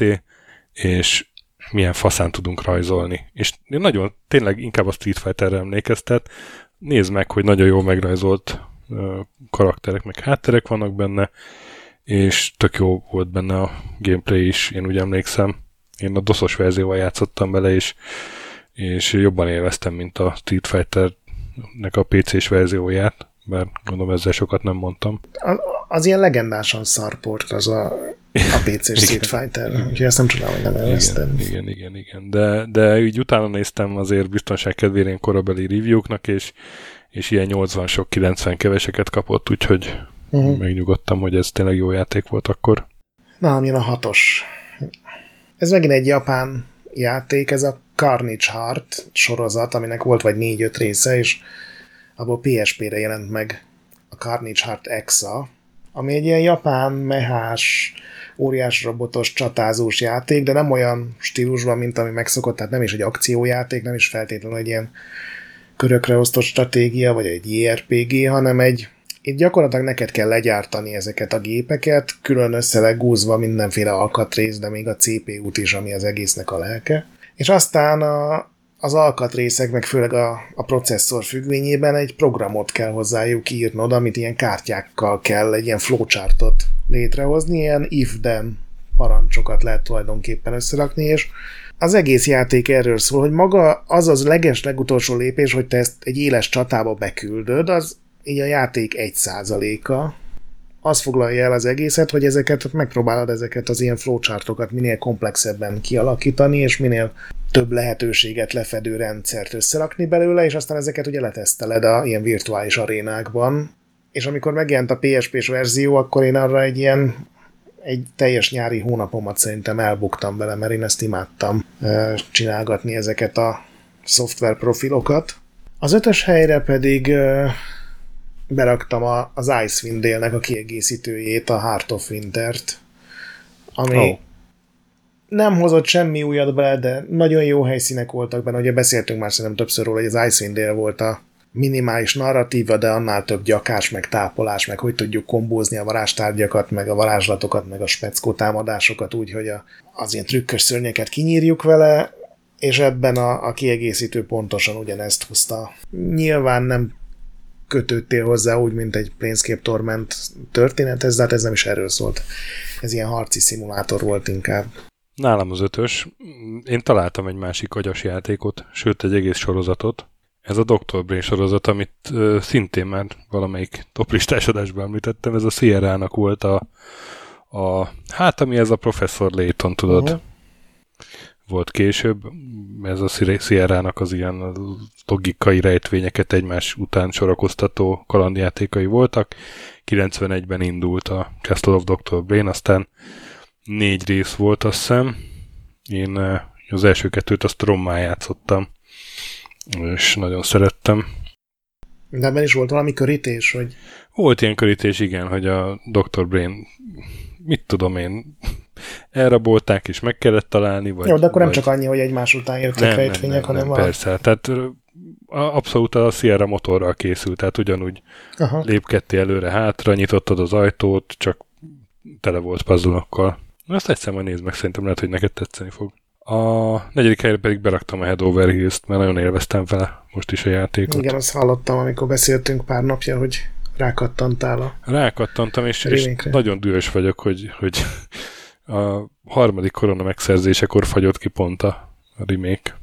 és milyen faszán tudunk rajzolni. És nagyon, tényleg inkább a Street Fighterre emlékeztet. Nézd meg, hogy nagyon jól megrajzolt karakterek, meg hátterek vannak benne, és tök jó volt benne a gameplay is, én úgy emlékszem. Én a doszos verzióval játszottam bele, és, és jobban élveztem, mint a Street Fighter-nek a PC-s verzióját, mert gondolom ezzel sokat nem mondtam. A- Az ilyen legendásan szarport az a, a PC Street Fighter. Úgyhogy ezt nem csodálom, hogy nem elvesztem. Igen, igen, igen, igen. De, de úgy utána néztem azért biztonság kedvére ilyen korabeli review-knak, és, és ilyen 80 sok 90 keveseket kapott, úgyhogy Uh-huh. megnyugodtam, hogy ez tényleg jó játék volt akkor. Na, jön a hatos. Ez megint egy japán játék, ez a Carnage Heart sorozat, aminek volt vagy négy-öt része, és abból PSP-re jelent meg a Carnage Heart Exa, ami egy ilyen japán, mehás, óriás robotos, csatázós játék, de nem olyan stílusban, mint ami megszokott, tehát nem is egy akciójáték, nem is feltétlenül egy ilyen körökre osztott stratégia, vagy egy JRPG, hanem egy itt gyakorlatilag neked kell legyártani ezeket a gépeket, külön összelegúzva mindenféle alkatrész, de még a CPU-t is, ami az egésznek a lelke. És aztán a, az alkatrészek, meg főleg a, a processzor függvényében egy programot kell hozzájuk írnod, amit ilyen kártyákkal kell, egy ilyen flowchartot létrehozni, ilyen if-then parancsokat lehet tulajdonképpen összerakni, és az egész játék erről szól, hogy maga az az leges legutolsó lépés, hogy te ezt egy éles csatába beküldöd, az így a játék egy százaléka, az foglalja el az egészet, hogy ezeket megpróbálod ezeket az ilyen flowchartokat minél komplexebben kialakítani, és minél több lehetőséget lefedő rendszert összerakni belőle, és aztán ezeket ugye leteszteled a ilyen virtuális arénákban. És amikor megjelent a PSP-s verzió, akkor én arra egy ilyen egy teljes nyári hónapomat szerintem elbuktam vele, mert én ezt imádtam csinálgatni ezeket a szoftver profilokat. Az ötös helyre pedig beraktam a, az Icewind Dale-nek a kiegészítőjét, a Heart of Winter-t, ami oh. Nem hozott semmi újat bele, de nagyon jó helyszínek voltak benne. Ugye beszéltünk már szerintem többször róla, hogy az Icewind Dale volt a minimális narratíva, de annál több gyakás, meg tápolás, meg hogy tudjuk kombózni a varázstárgyakat, meg a varázslatokat, meg a speckó támadásokat úgy, hogy a, az ilyen trükkös szörnyeket kinyírjuk vele, és ebben a, a kiegészítő pontosan ugyanezt hozta. Nyilván nem kötődtél hozzá úgy, mint egy Planescape Torment történethez, de hát ez nem is erről szólt. Ez ilyen harci szimulátor volt inkább. Nálam az ötös. Én találtam egy másik agyas játékot, sőt egy egész sorozatot. Ez a Dr. Brain sorozat, amit ö, szintén már valamelyik toplistás adásban említettem, ez a Sierra-nak volt a, a hát ami ez a Professor Layton, tudod, uh-huh. volt később. Ez a Sierra-nak az ilyen logikai rejtvényeket egymás után sorakoztató kalandjátékai voltak. 91-ben indult a Castle of Dr. Brain, aztán négy rész volt, azt hiszem. Én eh, az első kettőt azt rommá játszottam, és nagyon szerettem. De ebben is volt valami körítés, hogy Volt ilyen körítés, igen, hogy a Dr. Brain, mit tudom én, elrabolták, és meg kellett találni, vagy... jó, de akkor nem vagy... csak annyi, hogy egymás után jöttek rejtvények, hanem van. Persze, tehát abszolút a Sierra motorral készült, tehát ugyanúgy Aha. lépkedtél előre-hátra, nyitottad az ajtót, csak tele volt pazzunokkal. Azt egyszer majd nézd meg, szerintem lehet, hogy neked tetszeni fog. A negyedik helyre pedig beraktam a Head Over Heels-t, mert nagyon élveztem vele most is a játékot. Igen, azt hallottam, amikor beszéltünk pár napja, hogy rákattantál a... Rákattantam, és, és nagyon dühös vagyok, hogy, hogy a harmadik korona megszerzésekor fagyott ki pont a remake.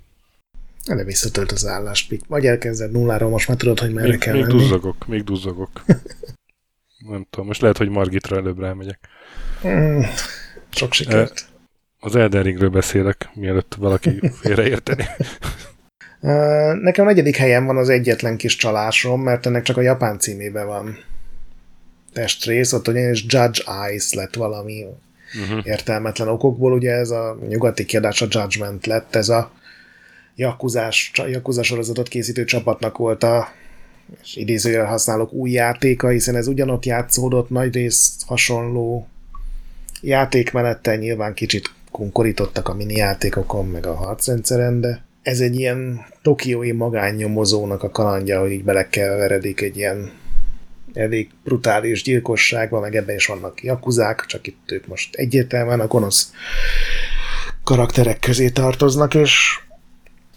Ele visszatölt az állást. Vagy elkezded nulláról, most már tudod, hogy merre Még, kell még menni. duzzogok, még duzzogok. Nem tudom, most lehet, hogy Margitra előbb rámegyek. Sok sikert. Az Elden Ringről beszélek, mielőtt valaki félreérteni. Nekem a negyedik helyen van az egyetlen kis csalásom, mert ennek csak a japán címében van testrész, ott ugyanis Judge Eyes lett valami Uh-huh. értelmetlen okokból, ugye ez a nyugati kiadás a Judgment lett, ez a Jakuzás, Yakuza sorozatot készítő csapatnak volt a és idézőjel használok új játéka, hiszen ez ugyanott játszódott, nagy részt hasonló játékmenettel, nyilván kicsit konkorítottak a mini játékokon, meg a harcrendszeren, de ez egy ilyen tokiói magánnyomozónak a kalandja, hogy így belekeveredik egy ilyen elég brutális gyilkosságba, meg ebben is vannak jakuzák, csak itt ők most egyértelműen a gonosz karakterek közé tartoznak, és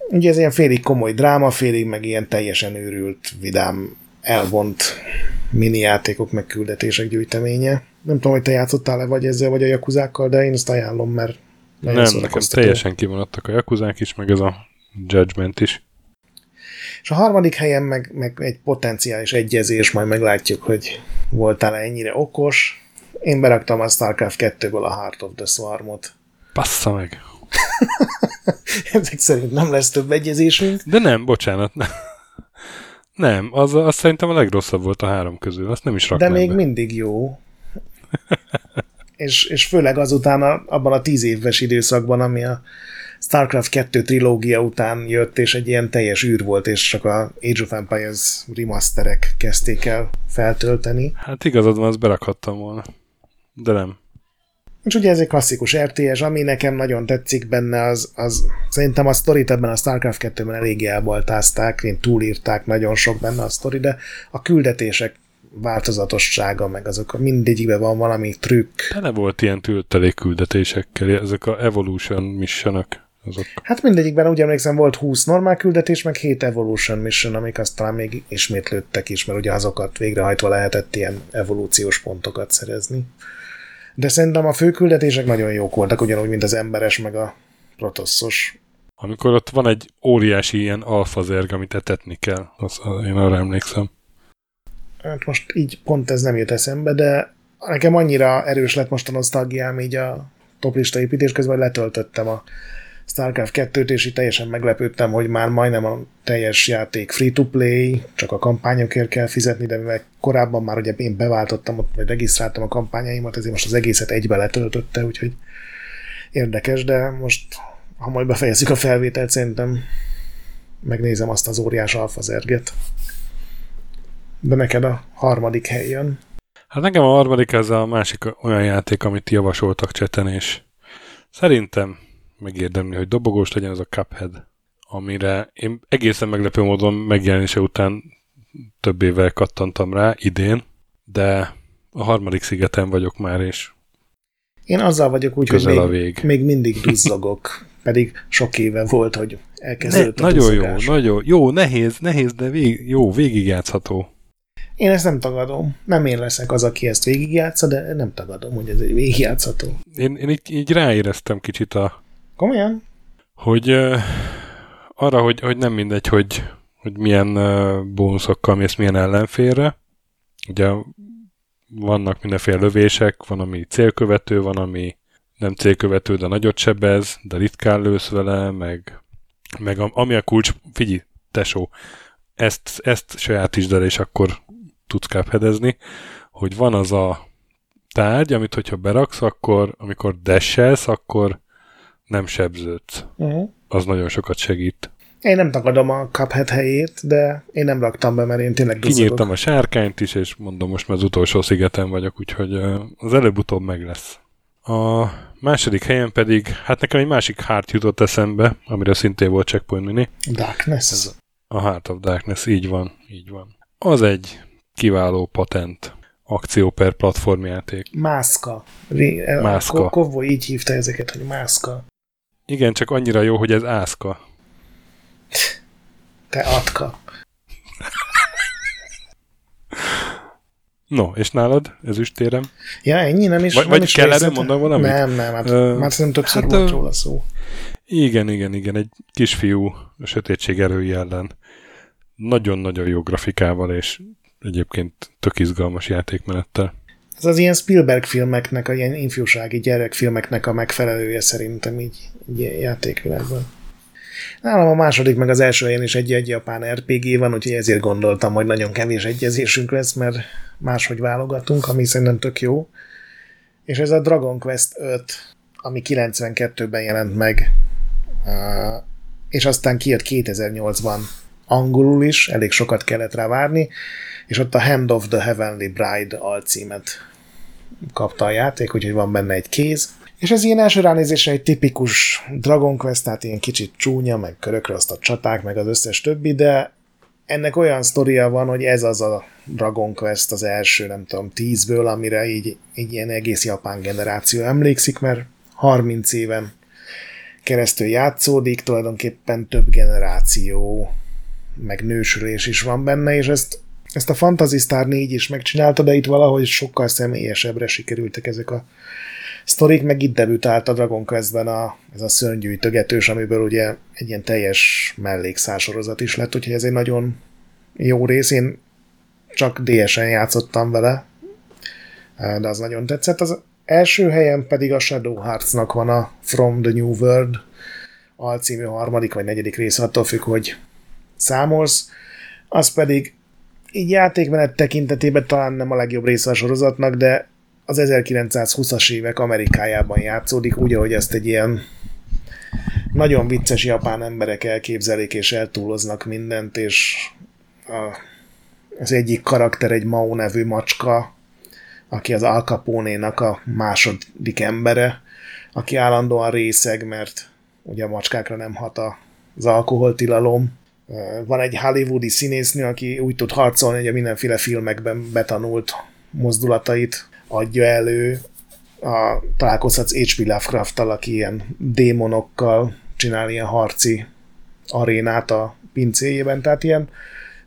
ugye ez ilyen félig komoly dráma, félig meg ilyen teljesen őrült, vidám, elvont mini játékok, meg gyűjteménye. Nem tudom, hogy te játszottál-e vagy ezzel, vagy a jakuzákkal, de én ezt ajánlom, mert Nem, nekem teljesen kivonattak a Jakuzák is, meg ez a Judgment is. És a harmadik helyen meg, meg egy potenciális egyezés, majd meglátjuk, hogy voltál ennyire okos. Én beraktam a StarCraft 2-ből a Heart of the Swarmot. Passza meg! Ezek szerint nem lesz több egyezésünk. De nem, bocsánat. Nem, nem az, az szerintem a legrosszabb volt a három közül. Azt nem is De raknám még be. mindig jó. és, és főleg azután a, abban a tíz éves időszakban, ami a StarCraft 2 trilógia után jött, és egy ilyen teljes űr volt, és csak a Age of Empires remasterek kezdték el feltölteni. Hát igazad van, azt berakhattam volna. De nem. És ugye ez egy klasszikus RTS, ami nekem nagyon tetszik benne, az, az szerintem a sztorit ebben a StarCraft 2-ben eléggé elbaltázták, én túlírták nagyon sok benne a sztori, de a küldetések változatossága, meg azok mindegyikben van valami trükk. Tele volt ilyen töltelék küldetésekkel, ezek a Evolution missionok. Azok. Hát mindegyikben úgy emlékszem volt 20 normál küldetés, meg 7 Evolution Mission, amik aztán még ismétlődtek is, mert ugye azokat végrehajtva lehetett ilyen evolúciós pontokat szerezni. De szerintem a fő küldetések nagyon jók voltak, ugyanúgy, mint az emberes, meg a protosszos. Amikor ott van egy óriási ilyen alfazerg, amit etetni kell. Az, az, én arra emlékszem. Hát most így pont ez nem jut eszembe, de nekem annyira erős lett most a nosztalgiám így a toplista építés közben, hogy letöltöttem a StarCraft 2-t, és így teljesen meglepődtem, hogy már majdnem a teljes játék free-to-play, csak a kampányokért kell fizetni, de mivel korábban már ugye én beváltottam, ott, vagy regisztráltam a kampányaimat, ezért most az egészet egybe letöltötte, úgyhogy érdekes, de most, ha majd befejezzük a felvételt, szerintem megnézem azt az óriás alfazerget. De neked a harmadik hely jön. Hát nekem a harmadik ez a másik olyan játék, amit javasoltak cseten, és szerintem megérdemli, hogy dobogós legyen ez a Cuphead, amire én egészen meglepő módon megjelenése után több évvel kattantam rá, idén, de a harmadik szigeten vagyok már, és Én azzal vagyok úgy, hogy közel a még, még mindig duzzogok, pedig sok éve volt, hogy Ne, elkezdődött a nagyon jó, duzzogás. nagyon jó, nehéz, nehéz, de vég, jó, végigjátszható. Én ezt nem tagadom. Nem én leszek az, aki ezt végigjátsza, de nem tagadom, hogy ez egy végigjátszható. Én, én így, így ráéreztem kicsit a, Komolyan? hogy uh, arra, hogy, hogy nem mindegy, hogy, hogy milyen uh, bónuszokkal mész milyen ellenfélre. Ugye vannak mindenféle lövések, van, ami célkövető, van, ami nem célkövető, de nagyot sebez, de ritkán lősz vele, meg, meg ami a kulcs, figyelj, tesó, ezt, ezt sajátítsd el, és akkor tudsz káphedezni, hogy van az a tárgy, amit hogyha beraksz, akkor amikor desselsz, akkor nem sebződsz. Uh-huh. Az nagyon sokat segít. Én nem tagadom a Cuphead helyét, de én nem raktam be, mert én tényleg duzzogok. Kinyírtam a sárkányt is, és mondom, most már az utolsó szigeten vagyok, úgyhogy az előbb-utóbb meg lesz. A második helyen pedig, hát nekem egy másik hárt jutott eszembe, amire szintén volt Checkpoint Mini. Darkness. Ez A Heart of Darkness, így van, így van. Az egy kiváló patent akció per platformjáték. Mászka. Ré, Mászka. Kovboy így hívta ezeket, hogy mászka. Igen, csak annyira jó, hogy ez ászka. Te atka. No, és nálad ezüstérem? Ja, ennyi nem is Vagy, nem vagy is kell erre mondani valamit? Nem, nem, hát Ö, már szerintem többször hát, volt róla szó. Igen, igen, igen, egy kisfiú a sötétség erői ellen. Nagyon-nagyon jó grafikával, és egyébként tök izgalmas játékmenettel. Ez az ilyen Spielberg filmeknek, a ilyen ifjúsági gyerekfilmeknek a megfelelője szerintem így, így játékvilágban. Nálam a második, meg az első helyen is egy-egy japán RPG van, úgyhogy ezért gondoltam, hogy nagyon kevés egyezésünk lesz, mert máshogy válogatunk, ami szerintem tök jó. És ez a Dragon Quest 5, ami 92-ben jelent meg, és aztán kijött 2008-ban angolul is, elég sokat kellett rá várni, és ott a Hand of the Heavenly Bride alcímet kapta a játék, úgyhogy van benne egy kéz. És ez ilyen első ránézésre egy tipikus Dragon Quest, tehát ilyen kicsit csúnya, meg körökre azt a csaták, meg az összes többi, de ennek olyan sztoria van, hogy ez az a Dragon Quest az első, nem tudom, tízből, amire így, így ilyen egész japán generáció emlékszik, mert 30 éven keresztül játszódik, tulajdonképpen több generáció meg nősülés is van benne, és ezt, ezt a Fantasy Star 4 is megcsinálta, de itt valahogy sokkal személyesebbre sikerültek ezek a sztorik, meg itt debütált a Dragon Quest-ben a, ez a szörnygyűjtögetős, amiből ugye egy ilyen teljes mellékszársorozat is lett, úgyhogy ez egy nagyon jó rész. Én csak DS-en játszottam vele, de az nagyon tetszett. Az első helyen pedig a Shadow Hearts-nak van a From the New World alcímű harmadik vagy negyedik rész, attól függ, hogy számolsz. Az pedig így játékmenet tekintetében talán nem a legjobb része a sorozatnak, de az 1920-as évek Amerikájában játszódik, úgy, ahogy ezt egy ilyen nagyon vicces japán emberek elképzelik és eltúloznak mindent, és a, az egyik karakter egy Mao nevű macska, aki az Al Capone-nak a második embere, aki állandóan részeg, mert ugye a macskákra nem hat az alkoholtilalom. Van egy hollywoodi színésznő, aki úgy tud harcolni, hogy a mindenféle filmekben betanult mozdulatait adja elő. A, találkozhatsz H.P. Lovecraft-tal, aki ilyen démonokkal csinál ilyen harci arénát a pincéjében, tehát ilyen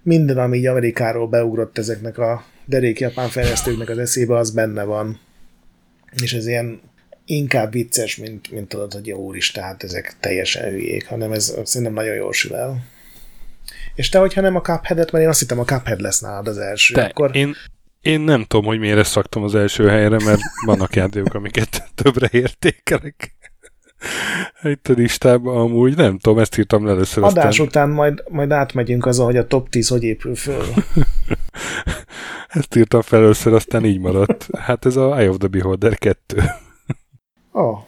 minden, ami így Amerikáról beugrott ezeknek a derék japán fejlesztőknek az eszébe, az benne van. És ez ilyen inkább vicces, mint, mint tudod, hogy jó úristen, hát ezek teljesen hülyék, hanem ez szerintem nagyon jól sül el. És te, hogyha nem a Cuphead-et, mert én azt hittem a Cuphead lesz nálad az első, Te, akkor... én, én nem tudom, hogy miért ezt raktam az első helyre, mert vannak játékok, amiket többre értékelek. Itt a listában amúgy, nem tudom, ezt írtam le először. Adás aztán... után majd, majd átmegyünk azon, hogy a top 10 hogy épül föl. ezt írtam fel először, aztán így maradt. Hát ez a Eye of the Beholder 2. Ó, oh.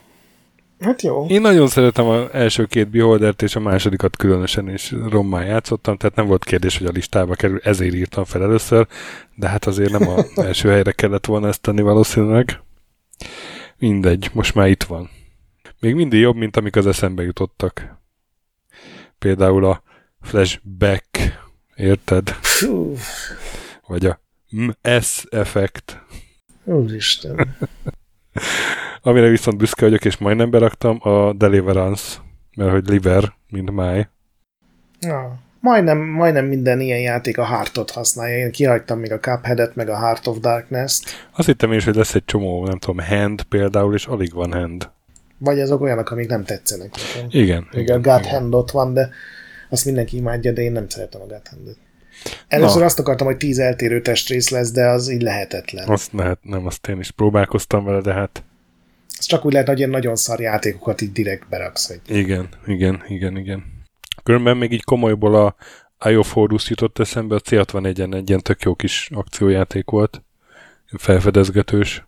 Hát jó. Én nagyon szeretem az első két Beholdert, és a másodikat különösen is rommá játszottam, tehát nem volt kérdés, hogy a listába kerül, ezért írtam fel először, de hát azért nem az első helyre kellett volna ezt tenni valószínűleg. Mindegy, most már itt van. Még mindig jobb, mint amik az eszembe jutottak. Például a flashback, érted? Vagy a MS effekt. úristen. Amire viszont büszke vagyok, és majdnem beraktam, a Deliverance, mert hogy liver, mint máj. Ja. Majdnem, majdnem minden ilyen játék a Heartot használja. Én kihagytam még a Cuphead-et, meg a Heart of Darkness-t. Azt hittem én is, hogy lesz egy csomó, nem tudom, hand például, és alig van hand. Vagy azok olyanok, amik nem tetszenek nekem. Igen. Még igen, a God igen. Hand ott van, de azt mindenki imádja, de én nem szeretem a God Hand-et. Először Na. azt akartam, hogy tíz eltérő testrész lesz, de az így lehetetlen. Azt lehet, nem, azt én is próbálkoztam vele, de hát Ez csak úgy lehet, hogy ilyen nagyon szar játékokat így direkt beraksz. Hogy... igen, igen, igen, igen. Különben még így komolyból a Eye of Horus jutott eszembe, a C61-en egy ilyen tök jó kis akciójáték volt. Felfedezgetős.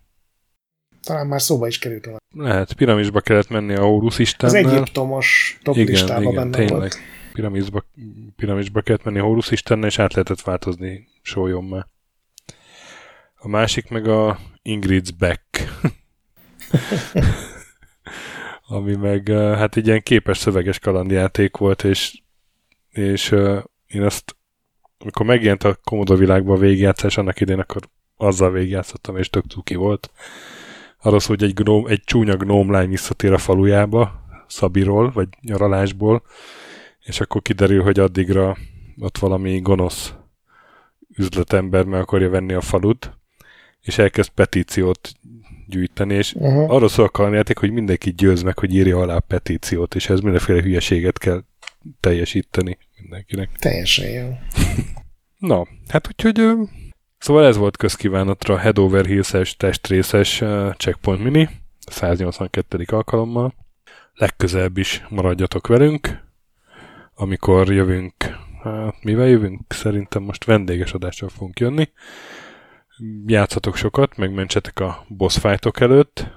Talán már szóba is került volna. Lehet, piramisba kellett menni a Horus Az istennel. egyiptomos top igen, listában igen, benne tényleg. volt. Piramisba, piramisba kellett menni Horus istennel, és át lehetett változni sólyommal. A másik meg a Ingrid's Back. Ami meg, hát egy ilyen képes szöveges kalandjáték volt, és, és én azt, amikor megjelent a Commodore világban a végigjátszás annak idén, akkor azzal végigjátszottam, és tök cuki volt. Szól, hogy egy, gnóm, egy csúnya gnómlány visszatér a falujába, Szabiról, vagy nyaralásból, és akkor kiderül, hogy addigra ott valami gonosz üzletember meg akarja venni a falut, és elkezd petíciót gyűjteni, és uh-huh. arról szól a játék, hogy mindenki győz meg, hogy írja alá a petíciót, és ez mindenféle hülyeséget kell teljesíteni mindenkinek. Teljesen jó. Na, hát úgyhogy szóval ez volt közkívánatra Head Over Heels-es testrészes Checkpoint Mini, 182. alkalommal. Legközelebb is maradjatok velünk, amikor jövünk, hát mivel jövünk? Szerintem most vendéges adással fogunk jönni. Játszatok sokat, megmentsetek a boss fightok előtt,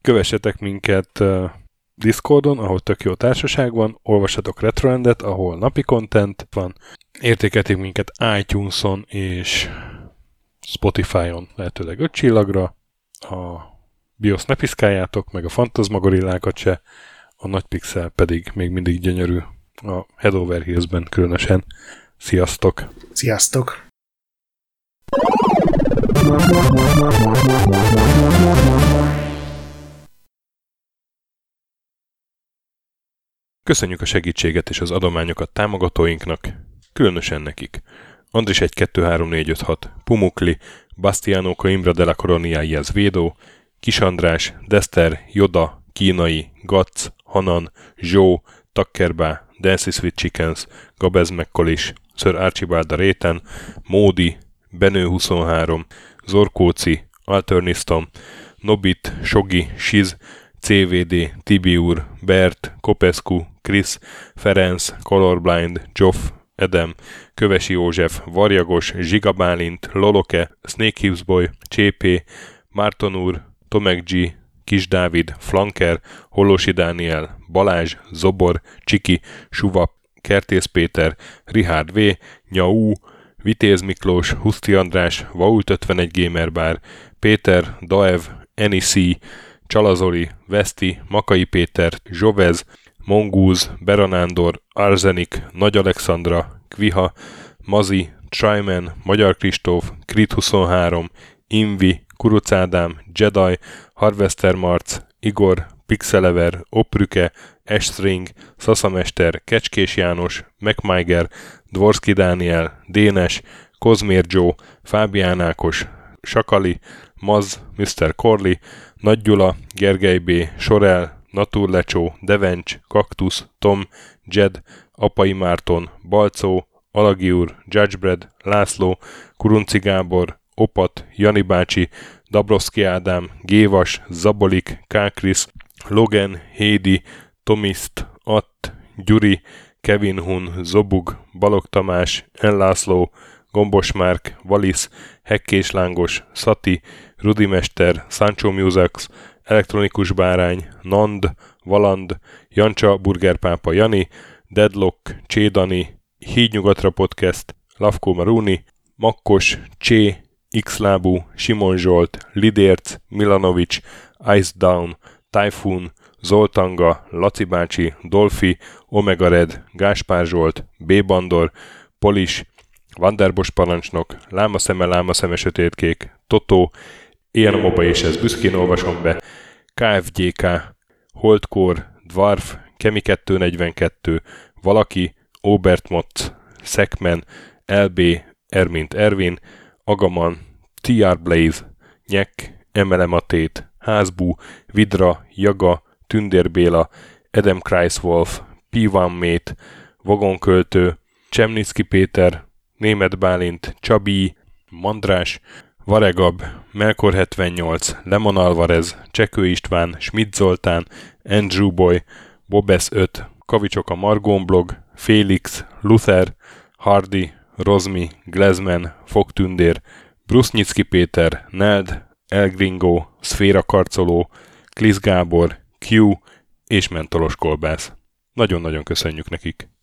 kövessetek minket Discordon, ahol tök jó társaság van, olvassatok Retroendet, ahol napi content van, értékelték minket iTunes-on és Spotify-on lehetőleg 5 csillagra, a BIOS ne piszkáljátok, meg a fantasmagorillákat se, a nagy pixel pedig még mindig gyönyörű a Head Over Heels-ben különösen. Sziasztok! Sziasztok! Köszönjük a segítséget és az adományokat támogatóinknak, különösen nekik. Andris 1 2 3 4 5 6, Pumukli, Bastiano Coimbra de la Coroniáiaz Védó, Kis András, Dester, Joda, Kínai, Gatz, Hanan, Zsó, Takkerbá, Dancy Sweet Chickens, Gabez Mekkolis, Sir Archibald a Réten, Módi, Benő 23, Zorkóci, Alternisztom, Nobit, Sogi, Siz, CVD, Tibiur, Bert, Kopescu, Chris, Ferenc, Colorblind, Joff, Edem, Kövesi József, Varjagos, Zsigabálint, Loloke, Snake Hips Boy, Csépé, Márton úr, Tomek G, Kis Dávid, Flanker, Holosi Dániel, Balázs, Zobor, Csiki, Suva, Kertész Péter, Richard V, Nyau, Vitéz Miklós, Huszti András, Vault 51 Gamer Bar, Péter, Daev, Enisi, Csalazoli, Veszti, Makai Péter, Zsovez, Mongúz, Beranándor, Arzenik, Nagy Alexandra, Kviha, Mazi, Tryman, Magyar Kristóf, Krit 23, Invi, Kuruc Ádám, Jedi, Harvester Marc, Igor, Pixelever, Oprüke, Estring, Szaszamester, Kecskés János, MacMiger, Dvorski Dániel, Dénes, Kozmér Joe, Fábián Ákos, Sakali, Maz, Mr. Corley, Nagy Gyula, Gergely B., Sorel, Naturlecsó, Devencs, Kaktusz, Tom, Jed, Apai Márton, Balcó, Alagi úr, Judgebred, László, Kurunci Gábor, Opat, Jani bácsi, Dabroszki Ádám, Gévas, Zabolik, Kákris, Logan, Hédi, Tomiszt, Att, Gyuri, Kevin Hun, Zobug, Balog Tamás, Enlászló, Gombos Márk, Valisz, Hekkés Lángos, Szati, Rudimester, Sancho Musax, Elektronikus Bárány, Nand, Valand, Jancsa, Burgerpápa Jani, Deadlock, Csédani, Hídnyugatra Podcast, Lavko Maruni, Makkos, Csé, Xlábú, Simon Zsolt, Lidérc, Milanovic, Ice Down, Typhoon, Zoltanga, Laci bácsi, Dolfi, Omega Red, Gáspár Zsolt, B. Bandor, Polis, Vanderbos parancsnok, Lámaszeme, Lámaszeme sötétkék, Totó, Ilyen moba és ez büszkén olvasom be, KFGK, Holdkor, Dwarf, Kemi 242, Valaki, Obert Motz, Szekmen, LB, Ermint Ervin, Agaman, TR Blaze, Nyek, Emelematét, Házbú, Vidra, Jaga, Tündér Béla, Edem Kreiswolf, P1 Mate, Vagonköltő, Csemnicki Péter, Német Bálint, Csabi, Mandrás, Varegab, Melkor 78, Lemon Alvarez, Csekő István, Schmidt Zoltán, Andrew Boy, Bobesz 5, Kavicsok a Margón blog, Félix, Luther, Hardy, Rozmi, Glezman, Fogtündér, Brusznyicki Péter, Neld, Elgringo, Szféra Karcoló, Klisz Gábor, Q és Mentolos Kolbász. Nagyon-nagyon köszönjük nekik!